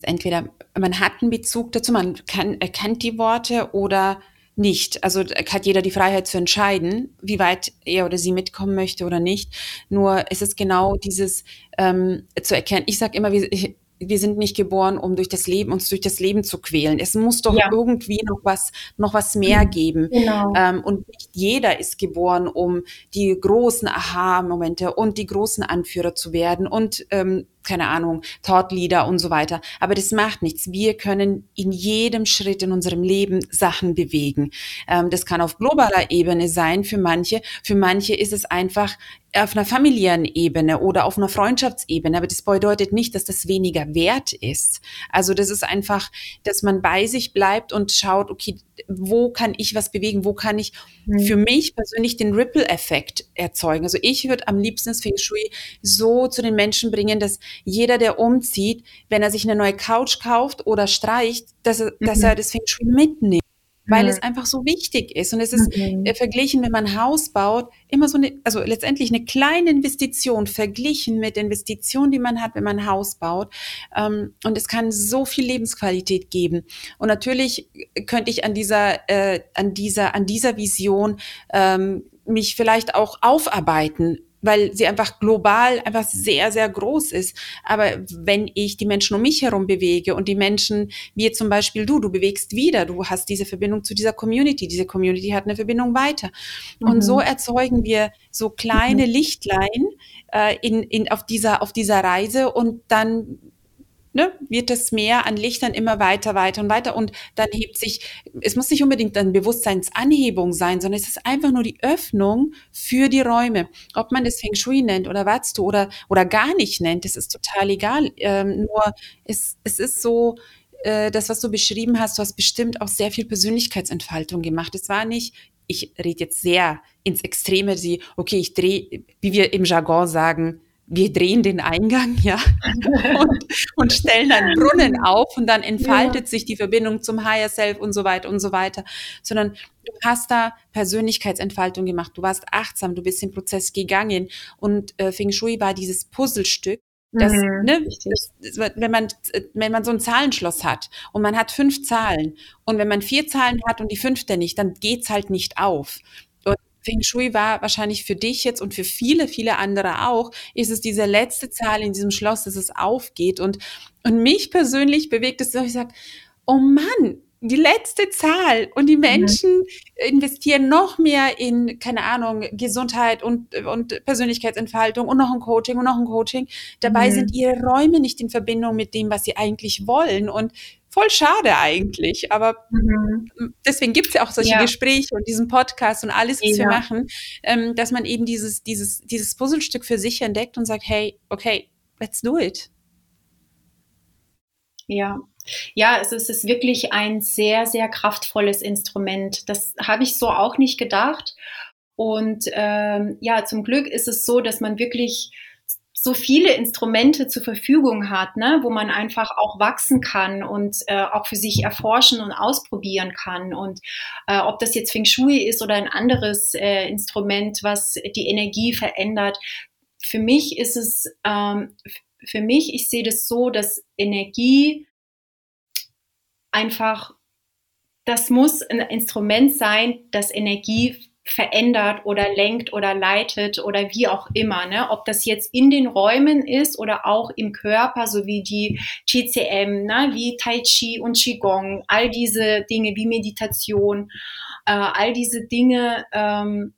entweder man hat einen Bezug dazu, man kann, erkennt die Worte oder nicht. Also hat jeder die Freiheit zu entscheiden, wie weit er oder sie mitkommen möchte oder nicht. Nur es ist genau dieses ähm, zu erkennen. Ich sage immer, wie, wir sind nicht geboren, um durch das Leben uns durch das Leben zu quälen. Es muss doch ja. irgendwie noch was noch was mehr mhm. geben. Genau. Ähm, und nicht jeder ist geboren, um die großen Aha-Momente und die großen Anführer zu werden und ähm, keine Ahnung, Thought-Leader und so weiter. Aber das macht nichts. Wir können in jedem Schritt in unserem Leben Sachen bewegen. Ähm, das kann auf globaler Ebene sein für manche. Für manche ist es einfach auf einer familiären Ebene oder auf einer Freundschaftsebene. Aber das bedeutet nicht, dass das weniger wert ist. Also das ist einfach, dass man bei sich bleibt und schaut, okay, wo kann ich was bewegen? Wo kann ich mhm. für mich persönlich den Ripple-Effekt erzeugen? Also ich würde am liebsten das Feng Shui so zu den Menschen bringen, dass jeder, der umzieht, wenn er sich eine neue Couch kauft oder streicht, dass er, mhm. dass er das Feng Shui mitnimmt weil es einfach so wichtig ist. Und es ist okay. äh, verglichen, wenn man ein Haus baut, immer so eine, also letztendlich eine kleine Investition verglichen mit der Investition, die man hat, wenn man ein Haus baut. Ähm, und es kann so viel Lebensqualität geben. Und natürlich könnte ich an dieser, äh, an dieser, an dieser Vision ähm, mich vielleicht auch aufarbeiten weil sie einfach global einfach sehr, sehr groß ist. Aber wenn ich die Menschen um mich herum bewege und die Menschen, wie zum Beispiel du, du bewegst wieder, du hast diese Verbindung zu dieser Community, diese Community hat eine Verbindung weiter. Mhm. Und so erzeugen wir so kleine mhm. Lichtlein äh, in, in, auf, dieser, auf dieser Reise und dann ne, wird das Meer an Lichtern immer weiter, weiter und weiter und dann hebt sich, es muss nicht unbedingt eine Bewusstseinsanhebung sein, sondern es ist einfach nur die Öffnung für die Räume. Ob man das Feng Shui nennt oder Watsu oder, oder gar nicht nennt, das ist total egal. Ähm, nur es, es ist so, äh, das, was du beschrieben hast, du hast bestimmt auch sehr viel Persönlichkeitsentfaltung gemacht. Es war nicht ich rede jetzt sehr ins Extreme, sie, okay, ich drehe, wie wir im Jargon sagen, wir drehen den Eingang, ja, und, und stellen einen Brunnen auf und dann entfaltet ja. sich die Verbindung zum Higher Self und so weiter und so weiter, sondern du hast da Persönlichkeitsentfaltung gemacht, du warst achtsam, du bist den Prozess gegangen und äh, Feng Shui war dieses Puzzlestück, das, mhm, ne, das, wenn man, wenn man so ein Zahlenschloss hat und man hat fünf Zahlen und wenn man vier Zahlen hat und die fünfte nicht, dann geht's halt nicht auf. Feng Shui war wahrscheinlich für dich jetzt und für viele, viele andere auch, ist es diese letzte Zahl in diesem Schloss, dass es aufgeht. Und, und mich persönlich bewegt es so, ich sage, oh Mann, die letzte Zahl und die mhm. Menschen investieren noch mehr in, keine Ahnung, Gesundheit und, und Persönlichkeitsentfaltung und noch ein Coaching und noch ein Coaching. Dabei mhm. sind ihre Räume nicht in Verbindung mit dem, was sie eigentlich wollen. Und voll schade eigentlich. Aber mhm. deswegen gibt es ja auch solche ja. Gespräche und diesen Podcast und alles, was ja. wir machen, ähm, dass man eben dieses, dieses, dieses Puzzlestück für sich entdeckt und sagt, hey, okay, let's do it. Ja, ja, es ist, es ist wirklich ein sehr, sehr kraftvolles Instrument. Das habe ich so auch nicht gedacht. Und ähm, ja, zum Glück ist es so, dass man wirklich so viele Instrumente zur Verfügung hat, ne, wo man einfach auch wachsen kann und äh, auch für sich erforschen und ausprobieren kann. Und äh, ob das jetzt Feng Shui ist oder ein anderes äh, Instrument, was die Energie verändert, für mich ist es, ähm, für mich, ich sehe das so, dass Energie einfach, das muss ein Instrument sein, das Energie verändert oder lenkt oder leitet oder wie auch immer. Ne? Ob das jetzt in den Räumen ist oder auch im Körper, so wie die TCM, ne? wie Tai Chi und Qigong, all diese Dinge wie Meditation, äh, all diese Dinge ähm, äh,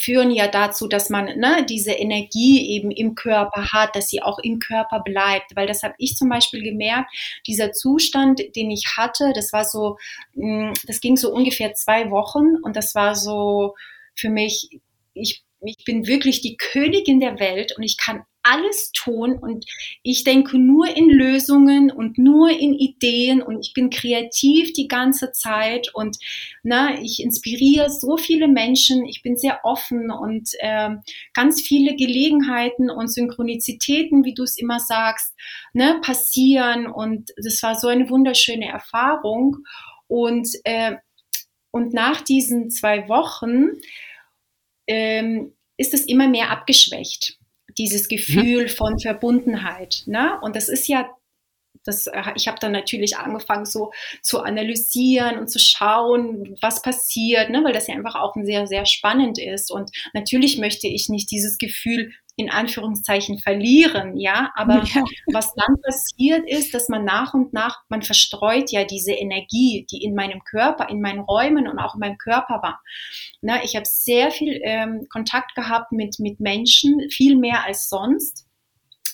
führen ja dazu, dass man ne, diese Energie eben im Körper hat, dass sie auch im Körper bleibt. Weil das habe ich zum Beispiel gemerkt, dieser Zustand, den ich hatte, das war so, mm, das ging so ungefähr zwei Wochen und das war so für mich, ich ich bin wirklich die Königin der Welt und ich kann alles tun und ich denke nur in Lösungen und nur in Ideen und ich bin kreativ die ganze Zeit und na, ich inspiriere so viele Menschen, ich bin sehr offen und äh, ganz viele Gelegenheiten und Synchronizitäten, wie du es immer sagst, ne, passieren und das war so eine wunderschöne Erfahrung und, äh, und nach diesen zwei Wochen ähm, ist es immer mehr abgeschwächt, dieses mhm. Gefühl mhm. von Verbundenheit. Ne? Und das ist ja das, äh, ich habe dann natürlich angefangen, so zu analysieren und zu schauen, was passiert, ne, weil das ja einfach auch sehr, sehr spannend ist. Und natürlich möchte ich nicht dieses Gefühl in Anführungszeichen verlieren, ja. Aber ja. was dann passiert ist, dass man nach und nach, man verstreut ja diese Energie, die in meinem Körper, in meinen Räumen und auch in meinem Körper war. Na, ich habe sehr viel ähm, Kontakt gehabt mit, mit Menschen, viel mehr als sonst.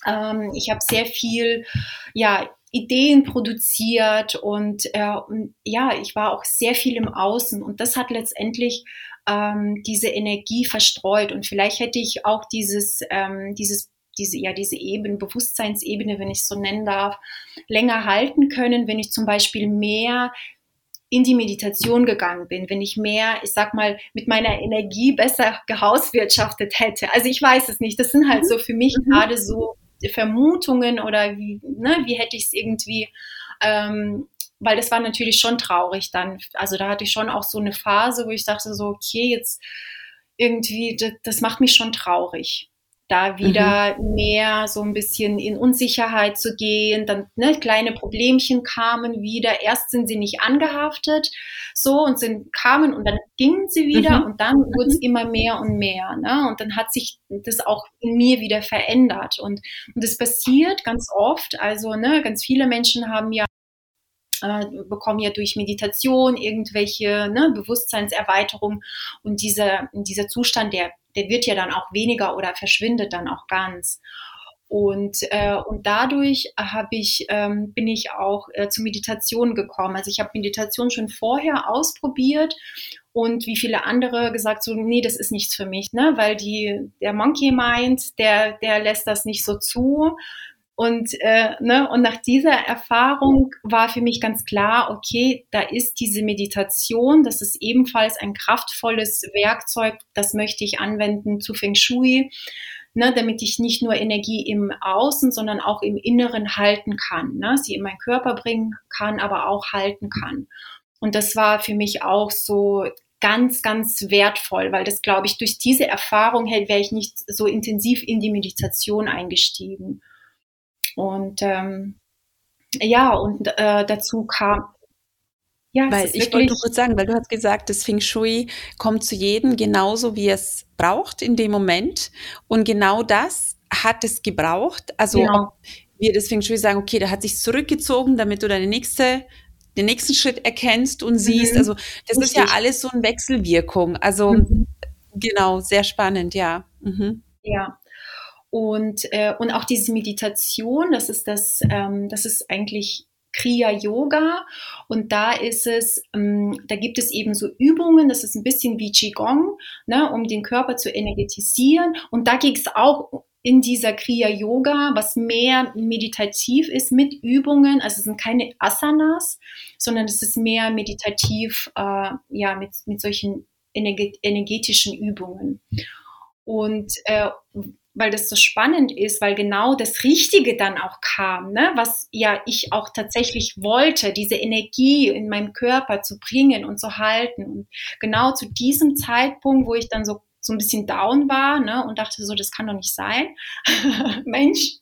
Ähm, ich habe sehr viel, ja, Ideen produziert und, äh, und ja, ich war auch sehr viel im Außen und das hat letztendlich ähm, diese Energie verstreut. Und vielleicht hätte ich auch dieses, ähm, dieses diese, ja, diese Ebene, Bewusstseinsebene, wenn ich es so nennen darf, länger halten können, wenn ich zum Beispiel mehr in die Meditation gegangen bin, wenn ich mehr, ich sag mal, mit meiner Energie besser gehauswirtschaftet hätte. Also ich weiß es nicht. Das sind halt mhm. so für mich mhm. gerade so Vermutungen oder wie, ne, wie hätte ich es irgendwie ähm, weil das war natürlich schon traurig dann. Also da hatte ich schon auch so eine Phase, wo ich dachte so, okay, jetzt irgendwie, das, das macht mich schon traurig da wieder mhm. mehr so ein bisschen in Unsicherheit zu gehen. Dann ne, kleine Problemchen kamen wieder. Erst sind sie nicht angehaftet, so und sind kamen und dann gingen sie wieder mhm. und dann wurde es mhm. immer mehr und mehr. Ne? Und dann hat sich das auch in mir wieder verändert und und das passiert ganz oft. Also ne, ganz viele Menschen haben ja äh, bekommen ja durch Meditation irgendwelche ne, Bewusstseinserweiterung und dieser, dieser Zustand, der, der wird ja dann auch weniger oder verschwindet dann auch ganz. Und, äh, und dadurch habe ich, ähm, bin ich auch äh, zu Meditation gekommen. Also ich habe Meditation schon vorher ausprobiert und wie viele andere gesagt so, nee, das ist nichts für mich, ne? weil die, der Monkey Mind, der, der lässt das nicht so zu. Und, äh, ne, und nach dieser Erfahrung war für mich ganz klar, okay, da ist diese Meditation, das ist ebenfalls ein kraftvolles Werkzeug, das möchte ich anwenden zu Feng Shui ne, damit ich nicht nur Energie im Außen, sondern auch im Inneren halten kann, ne, sie in meinen Körper bringen kann, aber auch halten kann. Und das war für mich auch so ganz, ganz wertvoll, weil das, glaube ich, durch diese Erfahrung wäre ich nicht so intensiv in die Meditation eingestiegen. Und ähm, ja, und äh, dazu kam, ja, weil ich wollte kurz sagen, weil du hast gesagt, das Feng Shui kommt zu jedem genauso, wie es braucht in dem Moment. Und genau das hat es gebraucht. Also genau. wir das Feng Shui sagen, okay, da hat sich zurückgezogen, damit du deine nächste den nächsten Schritt erkennst und siehst. Mhm. Also das Richtig. ist ja alles so eine Wechselwirkung. Also mhm. genau, sehr spannend, ja. Mhm. Ja. Und, äh, und auch diese Meditation, das ist das, ähm, das ist eigentlich Kriya Yoga. Und da ist es, ähm, da gibt es eben so Übungen, das ist ein bisschen wie Qigong, ne, um den Körper zu energetisieren. Und da ging es auch in dieser Kriya Yoga, was mehr meditativ ist mit Übungen, also es sind keine Asanas, sondern es ist mehr meditativ, äh, ja, mit, mit solchen energetischen Übungen. Und äh, weil das so spannend ist, weil genau das Richtige dann auch kam, ne? was ja ich auch tatsächlich wollte, diese Energie in meinem Körper zu bringen und zu halten. Und genau zu diesem Zeitpunkt, wo ich dann so so ein bisschen down war ne, und dachte so, das kann doch nicht sein. <laughs> Mensch,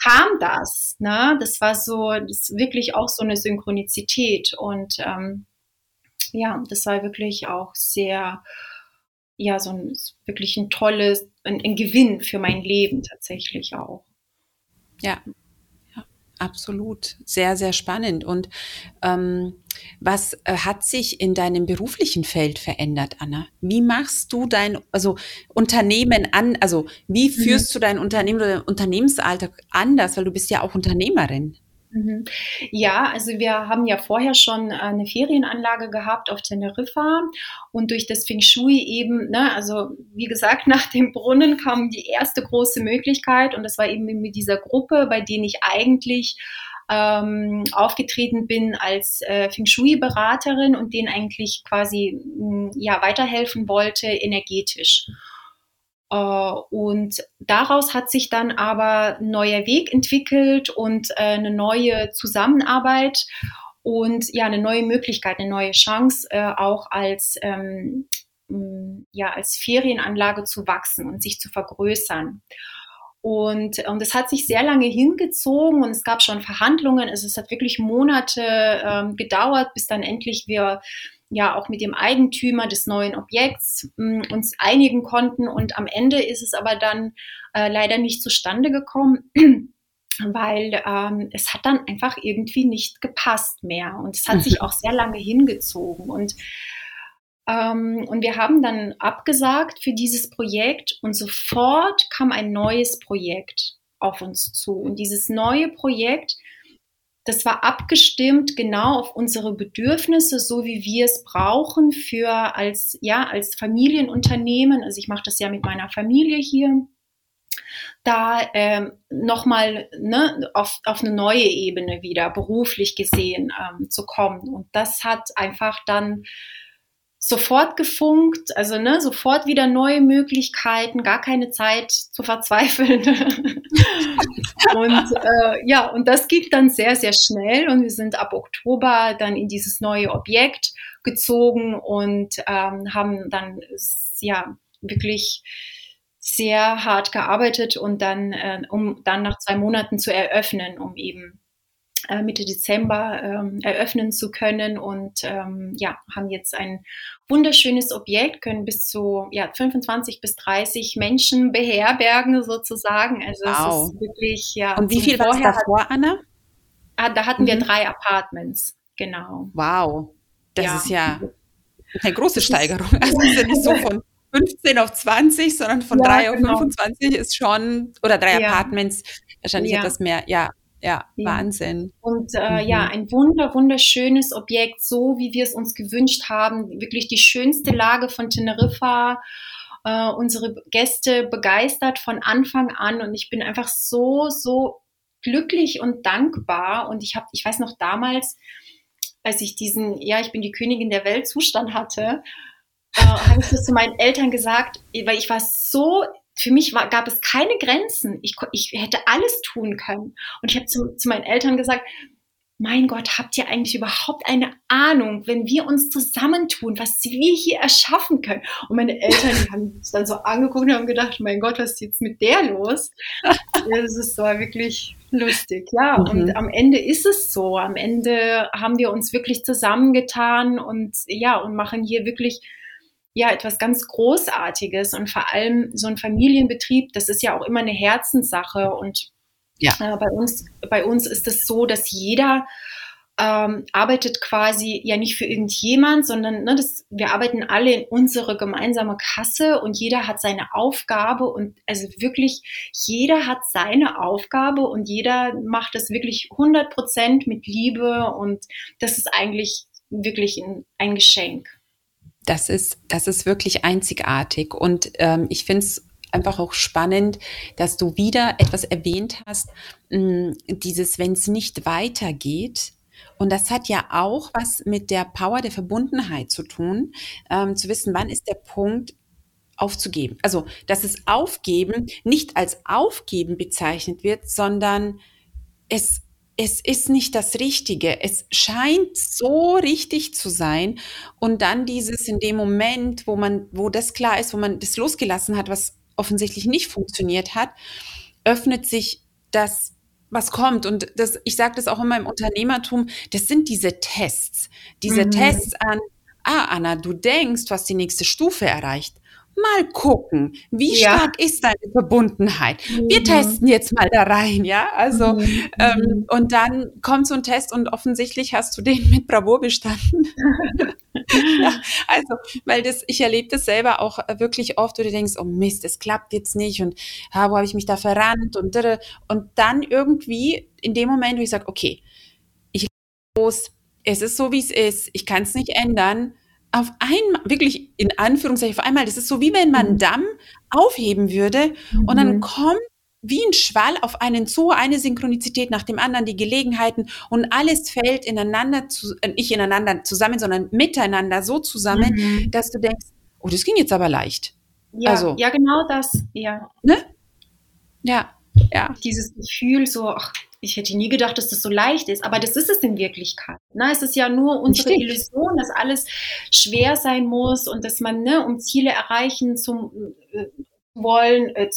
kam das. Ne? Das war so, das ist wirklich auch so eine Synchronizität. Und ähm, ja, das war wirklich auch sehr ja, so ein wirklich ein tolles, ein, ein Gewinn für mein Leben tatsächlich auch. Ja, absolut. Sehr, sehr spannend. Und ähm, was äh, hat sich in deinem beruflichen Feld verändert, Anna? Wie machst du dein also Unternehmen an? Also wie führst mhm. du dein Unternehmen oder dein Unternehmensalltag anders? Weil du bist ja auch Unternehmerin. Mhm. Ja, also wir haben ja vorher schon eine Ferienanlage gehabt auf Teneriffa und durch das Feng Shui eben, ne, also wie gesagt, <laughs> nach dem Brunnen kam die erste große Möglichkeit und das war eben mit dieser Gruppe, bei denen ich eigentlich ähm, aufgetreten bin als äh, Feng Shui-Beraterin und denen eigentlich quasi mh, ja weiterhelfen wollte energetisch. Äh, und daraus hat sich dann aber ein neuer Weg entwickelt und äh, eine neue Zusammenarbeit und ja, eine neue Möglichkeit, eine neue Chance, äh, auch als, ähm, ja, als Ferienanlage zu wachsen und sich zu vergrößern. Und, und hat sich sehr lange hingezogen und es gab schon Verhandlungen. Also es hat wirklich Monate ähm, gedauert, bis dann endlich wir ja auch mit dem Eigentümer des neuen Objekts mh, hm, uns einigen konnten. Und am Ende ist es aber dann äh, leider nicht zustande gekommen. <clears throat> weil ähm, es hat dann einfach irgendwie nicht gepasst mehr und es hat sich mhm. auch sehr lange hingezogen und ähm, und wir haben dann abgesagt für dieses Projekt und sofort kam ein neues Projekt auf uns zu und dieses neue Projekt das war abgestimmt genau auf unsere Bedürfnisse, so wie wir es brauchen für als, ja, als Familienunternehmen. Also ich mache das ja mit meiner Familie hier da ähm, nochmal ne, auf, auf eine neue Ebene wieder beruflich gesehen ähm, zu kommen. Und das hat einfach dann sofort gefunkt, also ne, sofort wieder neue Möglichkeiten, gar keine Zeit zu verzweifeln. <laughs> und äh, ja, und das ging dann sehr, sehr schnell und wir sind ab Oktober dann in dieses neue Objekt gezogen und ähm, haben dann ja wirklich sehr hart gearbeitet und dann, äh, um dann nach zwei Monaten zu eröffnen, um eben Mitte Dezember ähm, eröffnen zu können und ähm, ja, haben jetzt ein wunderschönes Objekt, können bis zu ja, 25 bis 30 Menschen beherbergen sozusagen. Also wow. es ist wirklich, ja. Und wie viel war es davor, Anna? Ah, da hatten mhm. wir drei Apartments, genau. Wow, das ja. ist ja eine große Steigerung. <laughs> Also es ist ja nicht so <laughs> von 15 auf 20, sondern von ja, 3 auf genau. 25 ist schon, oder drei ja. Apartments, wahrscheinlich etwas mehr, ja, ja, Wahnsinn. Und äh, mhm. ja, ein wunder, wunderschönes Objekt, so wie wir es uns gewünscht haben. Wirklich die schönste Lage von Teneriffa. Äh, unsere Gäste begeistert von Anfang an und ich bin einfach so, so glücklich und dankbar. Und ich habe, ich weiß noch damals, als ich diesen, ja, ich bin die Königin der Welt Zustand hatte, äh, habe ich das zu meinen Eltern gesagt, weil ich war so, für mich war, gab es keine Grenzen. Ich, ich hätte alles tun können. Und ich habe zu, zu meinen Eltern gesagt, mein Gott, habt ihr eigentlich überhaupt eine Ahnung, wenn wir uns zusammentun, was wir hier erschaffen können? Und meine Eltern die haben es dann so angeguckt und haben gedacht, mein Gott, was ist jetzt mit der los? das ist so wirklich lustig, ja. Mhm. Und am Ende ist es so. Am Ende haben wir uns wirklich zusammengetan und ja, und machen hier wirklich ja etwas ganz Großartiges und vor allem so ein Familienbetrieb, das ist ja auch immer eine Herzenssache und ja. Äh, bei, uns, bei uns ist es so, dass jeder ähm, arbeitet quasi ja nicht für irgendjemand, sondern ne, das, wir arbeiten alle in unsere gemeinsame Kasse und jeder hat seine Aufgabe und also wirklich jeder hat seine Aufgabe und jeder macht es wirklich 100 Prozent mit Liebe und das ist eigentlich wirklich ein, ein Geschenk. Das ist, das ist wirklich einzigartig und ähm, ich finde es einfach auch spannend, dass du wieder etwas erwähnt hast, mm, dieses, wenn es nicht weitergeht, und das hat ja auch was mit der Power der Verbundenheit zu tun, ähm, zu wissen, wann ist der Punkt, aufzugeben. Also, dass es Aufgeben nicht als Aufgeben bezeichnet wird, sondern es, es ist nicht das Richtige. Es scheint so richtig zu sein. Und dann dieses in dem Moment, wo man, wo das klar ist, wo man das losgelassen hat, was offensichtlich nicht funktioniert hat, öffnet sich das, was kommt. Und das, ich sage das auch in meinem Unternehmertum, das sind diese Tests. Diese mhm. Tests an, ah, Anna, du denkst, du hast die nächste Stufe erreicht mal gucken, wie ja. stark ist deine Verbundenheit. Mhm. Wir testen jetzt mal da rein, ja. Also mhm. ähm, und dann kommt so ein Test und offensichtlich hast du den <laughs> mit Bravour bestanden. <laughs> ja, also, weil das, ich erlebe das selber auch wirklich oft, wo du denkst, oh Mist, es klappt jetzt nicht und ah, wo habe ich mich da verrannt und und dann irgendwie in dem Moment, wo ich sage, okay, ich los, es ist so wie es ist, ich kann es nicht ändern auf einmal, wirklich in Anführungszeichen, auf einmal, das ist so wie wenn man einen mhm. Damm aufheben würde und dann mhm. kommt wie ein Schwall auf einen zu, eine Synchronizität nach dem anderen, die Gelegenheiten und alles fällt ineinander, zu, äh, nicht ineinander zusammen, sondern miteinander so zusammen, mhm. dass du denkst, oh, das ging jetzt aber leicht. Ja, also, ja genau das, ja. Ne? Ja, ja. Dieses Gefühl so, ach, ich hätte nie gedacht, dass das so leicht ist, aber das ist es in Wirklichkeit. Ne? Es ist ja nur unsere Richtig. Illusion, dass alles schwer sein muss und dass man, ne, um Ziele erreichen zu äh, wollen, äh,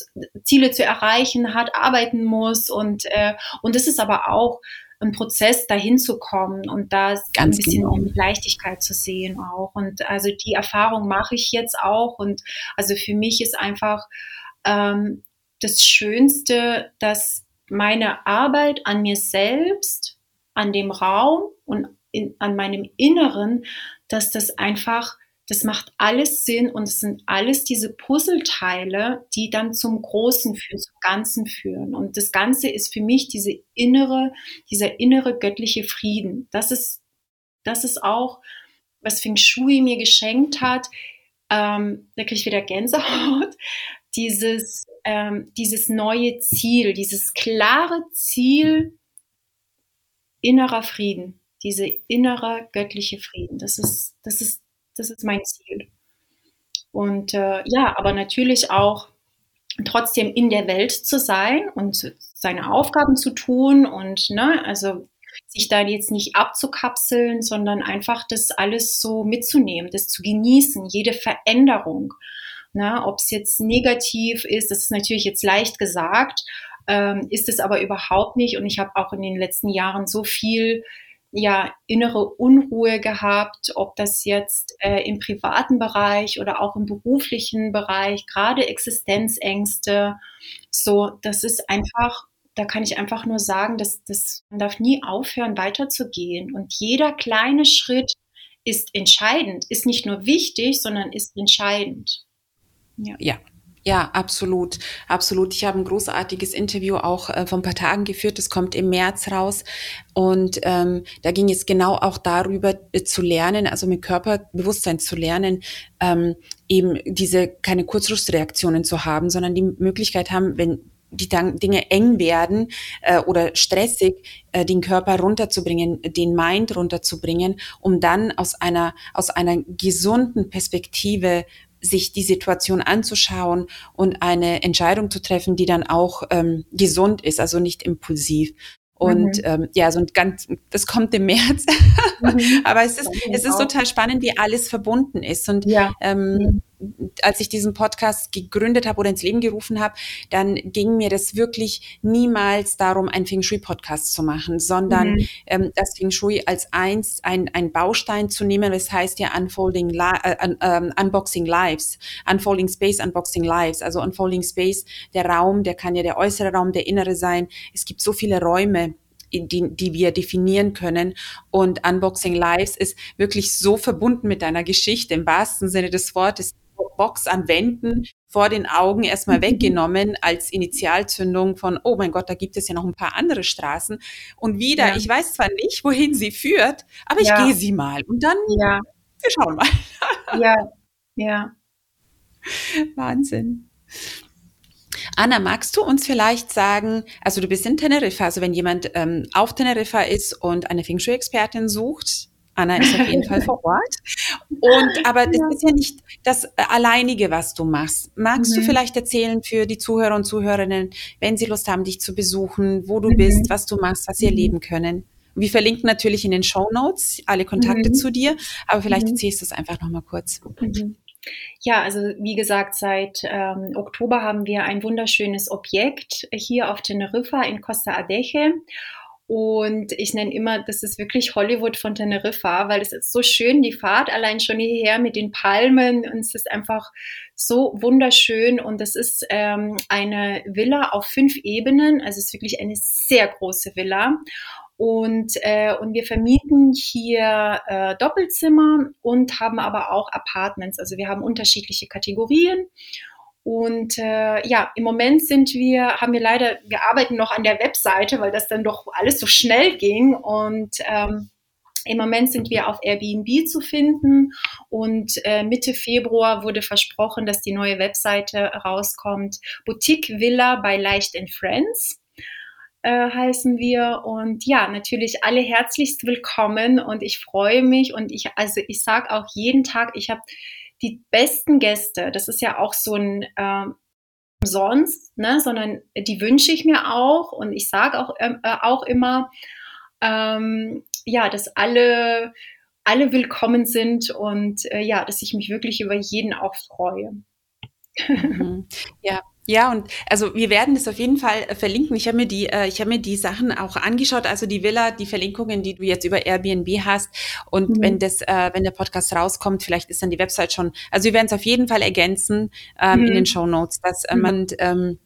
Ziele zu erreichen hat, arbeiten muss und äh, und das ist aber auch ein Prozess, dahin zu kommen und da ein bisschen genau. Leichtigkeit zu sehen auch. Und also die Erfahrung mache ich jetzt auch und also für mich ist einfach ähm, das Schönste, dass meine Arbeit an mir selbst, an dem Raum und in, an meinem Inneren, dass das einfach, das macht alles Sinn und es sind alles diese Puzzleteile, die dann zum Großen führen, zum Ganzen führen. Und das Ganze ist für mich diese innere, dieser innere göttliche Frieden. Das ist, das ist auch, was Feng Shui mir geschenkt hat. Ähm, da kriege ich wieder Gänsehaut. <laughs> Dieses, ähm, dieses neue Ziel, dieses klare Ziel innerer Frieden, diese innere göttliche Frieden. Das ist, das ist, das ist mein Ziel. Und äh, ja, aber natürlich auch trotzdem in der Welt zu sein und seine Aufgaben zu tun und ne, also sich da jetzt nicht abzukapseln, sondern einfach das alles so mitzunehmen, das zu genießen, jede Veränderung. Na, ob es jetzt negativ ist, das ist natürlich jetzt leicht gesagt, ähm, ist es aber überhaupt nicht. Und ich habe auch in den letzten Jahren so viel ja, innere Unruhe gehabt, ob das jetzt äh, im privaten Bereich oder auch im beruflichen Bereich, gerade Existenzängste. So, das ist einfach, da kann ich einfach nur sagen, dass das, man darf nie aufhören, weiterzugehen. Und jeder kleine Schritt ist entscheidend, ist nicht nur wichtig, sondern ist entscheidend. Ja. ja. Ja, absolut, absolut. Ich habe ein großartiges Interview auch äh, vor ein paar Tagen geführt. Das kommt im März raus. Und ähm, da ging es genau auch darüber äh, zu lernen, also mit Körperbewusstsein zu lernen, ähm, eben diese keine Kurzschlussreaktionen zu haben, sondern die Möglichkeit haben, wenn die Dinge eng werden äh, oder stressig, äh, den Körper runterzubringen, den Mind runterzubringen, um dann aus einer, aus einer gesunden Perspektive sich die Situation anzuschauen und eine Entscheidung zu treffen, die dann auch ähm, gesund ist, also nicht impulsiv. Und mhm. ähm, ja, so ein ganz, das kommt im März. Mhm. <laughs> Aber es ist, es ist total spannend, wie alles verbunden ist. Und ja. ähm, mhm als ich diesen Podcast gegründet habe oder ins Leben gerufen habe, dann ging mir das wirklich niemals darum, einen Feng Shui-Podcast zu machen, sondern mhm. ähm, das Feng Shui als eins, ein, ein Baustein zu nehmen. Das heißt ja Unfolding, Li äh, uh, Unboxing Lives, Unfolding Space, Unboxing Lives. Also Unfolding Space, der Raum, der kann ja der äußere Raum, der innere sein. Es gibt so viele Räume die, die wir definieren können. Und Unboxing Lives ist wirklich so verbunden mit deiner Geschichte im wahrsten Sinne des Wortes. Box an Wänden vor den Augen erstmal mhm. weggenommen als Initialzündung von, oh mein Gott, da gibt es ja noch ein paar andere Straßen. Und wieder, ja. ich weiß zwar nicht, wohin sie führt, aber ich ja. gehe sie mal. Und dann, ja. wir schauen mal. <laughs> ja, ja. Wahnsinn. Anna, magst du uns vielleicht sagen, also du bist in Teneriffa, also wenn jemand ähm, auf Teneriffa ist und eine Feng Shui-Expertin sucht, Anna ist auf jeden <laughs> Fall vor Ort. Und aber das ja. ist ja nicht das alleinige, was du machst. Magst mhm. du vielleicht erzählen für die Zuhörer und Zuhörerinnen, wenn sie Lust haben, dich zu besuchen, wo du mhm. bist, was du machst, was sie mhm. erleben können? Wir verlinken natürlich in den Show Notes alle Kontakte mhm. zu dir, aber vielleicht mhm. erzählst du es einfach noch mal kurz. Mhm. Ja, also wie gesagt, seit ähm, Oktober haben wir ein wunderschönes Objekt hier auf Teneriffa in Costa Adeje. Und ich nenne immer, das ist wirklich Hollywood von Teneriffa, weil es ist so schön, die Fahrt allein schon hierher mit den Palmen und es ist einfach so wunderschön. Und es ist ähm, eine Villa auf fünf Ebenen, also es ist wirklich eine sehr große Villa. Und, äh, und wir vermieten hier äh, Doppelzimmer und haben aber auch Apartments, also wir haben unterschiedliche Kategorien und äh, ja, im Moment sind wir, haben wir leider, wir arbeiten noch an der Webseite, weil das dann doch alles so schnell ging. Und ähm, im Moment sind wir auf Airbnb zu finden und äh, Mitte Februar wurde versprochen, dass die neue Webseite rauskommt. Boutique Villa bei Leicht and Friends äh, heißen wir und ja, natürlich alle herzlichst willkommen und ich freue mich und ich, also ich sage auch jeden Tag, ich habe die besten Gäste, das ist ja auch so ein ähm, sonst, ne, sondern die wünsche ich mir auch und ich sage auch, ähm, äh, auch immer, ähm, ja, dass alle, alle willkommen sind und äh, ja, dass ich mich wirklich über jeden auch freue. Mhm. Ja, ja, und also wir werden das auf jeden Fall äh, verlinken. Ich habe mir die, äh, ich habe mir die Sachen auch angeschaut, also die Villa, die Verlinkungen, die du jetzt über Airbnb hast. Und mhm. wenn das, äh, wenn der Podcast rauskommt, vielleicht ist dann die Website schon. Also wir werden es auf jeden Fall ergänzen ähm, mhm. in den Show Notes, dass äh, mhm. man ähm,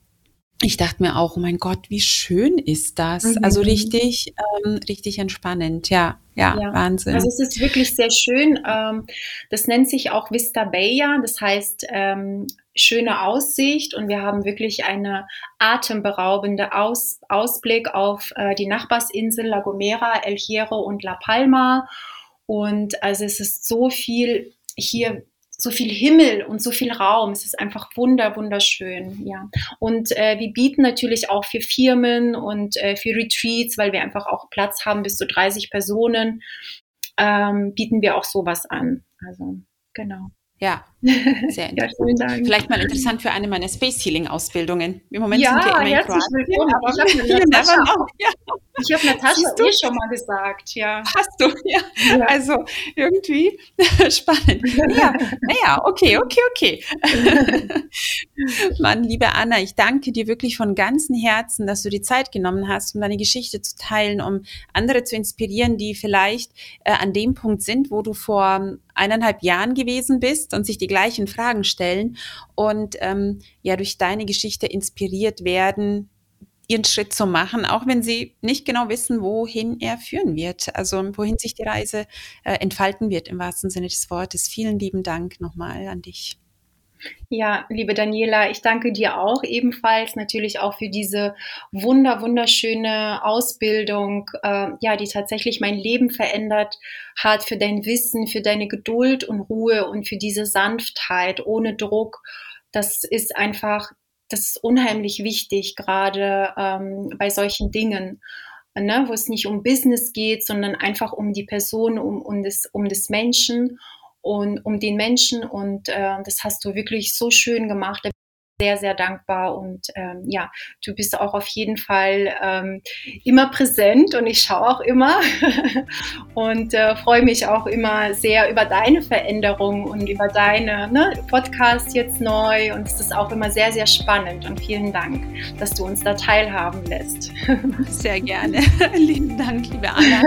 ich dachte mir auch, oh mein Gott, wie schön ist das? Mhm. Also richtig, ähm, richtig entspannend. Ja, ja, ja, Wahnsinn. Also es ist wirklich sehr schön. Ähm, das nennt sich auch Vista Bella. Das heißt, ähm, schöne Aussicht und wir haben wirklich eine atemberaubende Aus Ausblick auf äh, die Nachbarsinsel La Gomera, El Hierro und La Palma. Und also es ist so viel hier so viel Himmel und so viel Raum. Es ist einfach wunder, wunderschön, ja. Und äh, wir bieten natürlich auch für Firmen und äh, für Retreats, weil wir einfach auch Platz haben bis zu 30 Personen, ähm, bieten wir auch sowas an. Also, genau. Ja, <laughs> sehr interessant. ja, Vielleicht mal interessant für eine meiner Space Healing Ausbildungen. Im Moment ja, sind wir immer in Kroatien. Willkommen. Aber ich habe Natascha, ja. ich hab Natascha <laughs> eh schon mal gesagt. Ja. Hast du? Ja. ja. Also irgendwie <laughs> spannend. Ja, naja, okay, okay, okay. Mann, liebe Anna, ich danke dir wirklich von ganzem Herzen, dass du die Zeit genommen hast, um deine Geschichte zu teilen, um andere zu inspirieren, die vielleicht äh, an dem Punkt sind, wo du vor eineinhalb Jahren gewesen bist und sich die gleichen Fragen stellen und ähm, ja durch deine Geschichte inspiriert werden, ihren Schritt zu machen, auch wenn sie nicht genau wissen, wohin er führen wird, also wohin sich die Reise äh, entfalten wird im wahrsten Sinne des Wortes. Vielen lieben Dank nochmal an dich. Ja, liebe Daniela, ich danke dir auch ebenfalls natürlich auch für diese wunder wunderschöne Ausbildung, äh, ja, die tatsächlich mein Leben verändert hat, für dein Wissen, für deine Geduld und Ruhe und für diese Sanftheit ohne Druck. Das ist einfach das ist unheimlich wichtig, gerade ähm, bei solchen Dingen. Ne, wo es nicht um Business geht, sondern einfach um die Person, um, um, das, um das Menschen und um den Menschen. Und äh, das hast du wirklich so schön gemacht sehr, sehr dankbar und ähm, ja, du bist auch auf jeden Fall ähm, immer präsent und ich schaue auch immer <laughs> und äh, freue mich auch immer sehr über deine Veränderung und über deine ne, Podcast jetzt neu und es ist auch immer sehr, sehr spannend und vielen Dank, dass du uns da teilhaben lässt. <laughs> Sehr gerne. <laughs> Lieben Dank, liebe Anna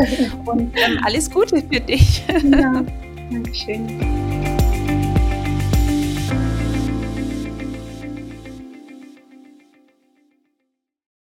und ähm, alles Gute für dich. Ja, многообещающим.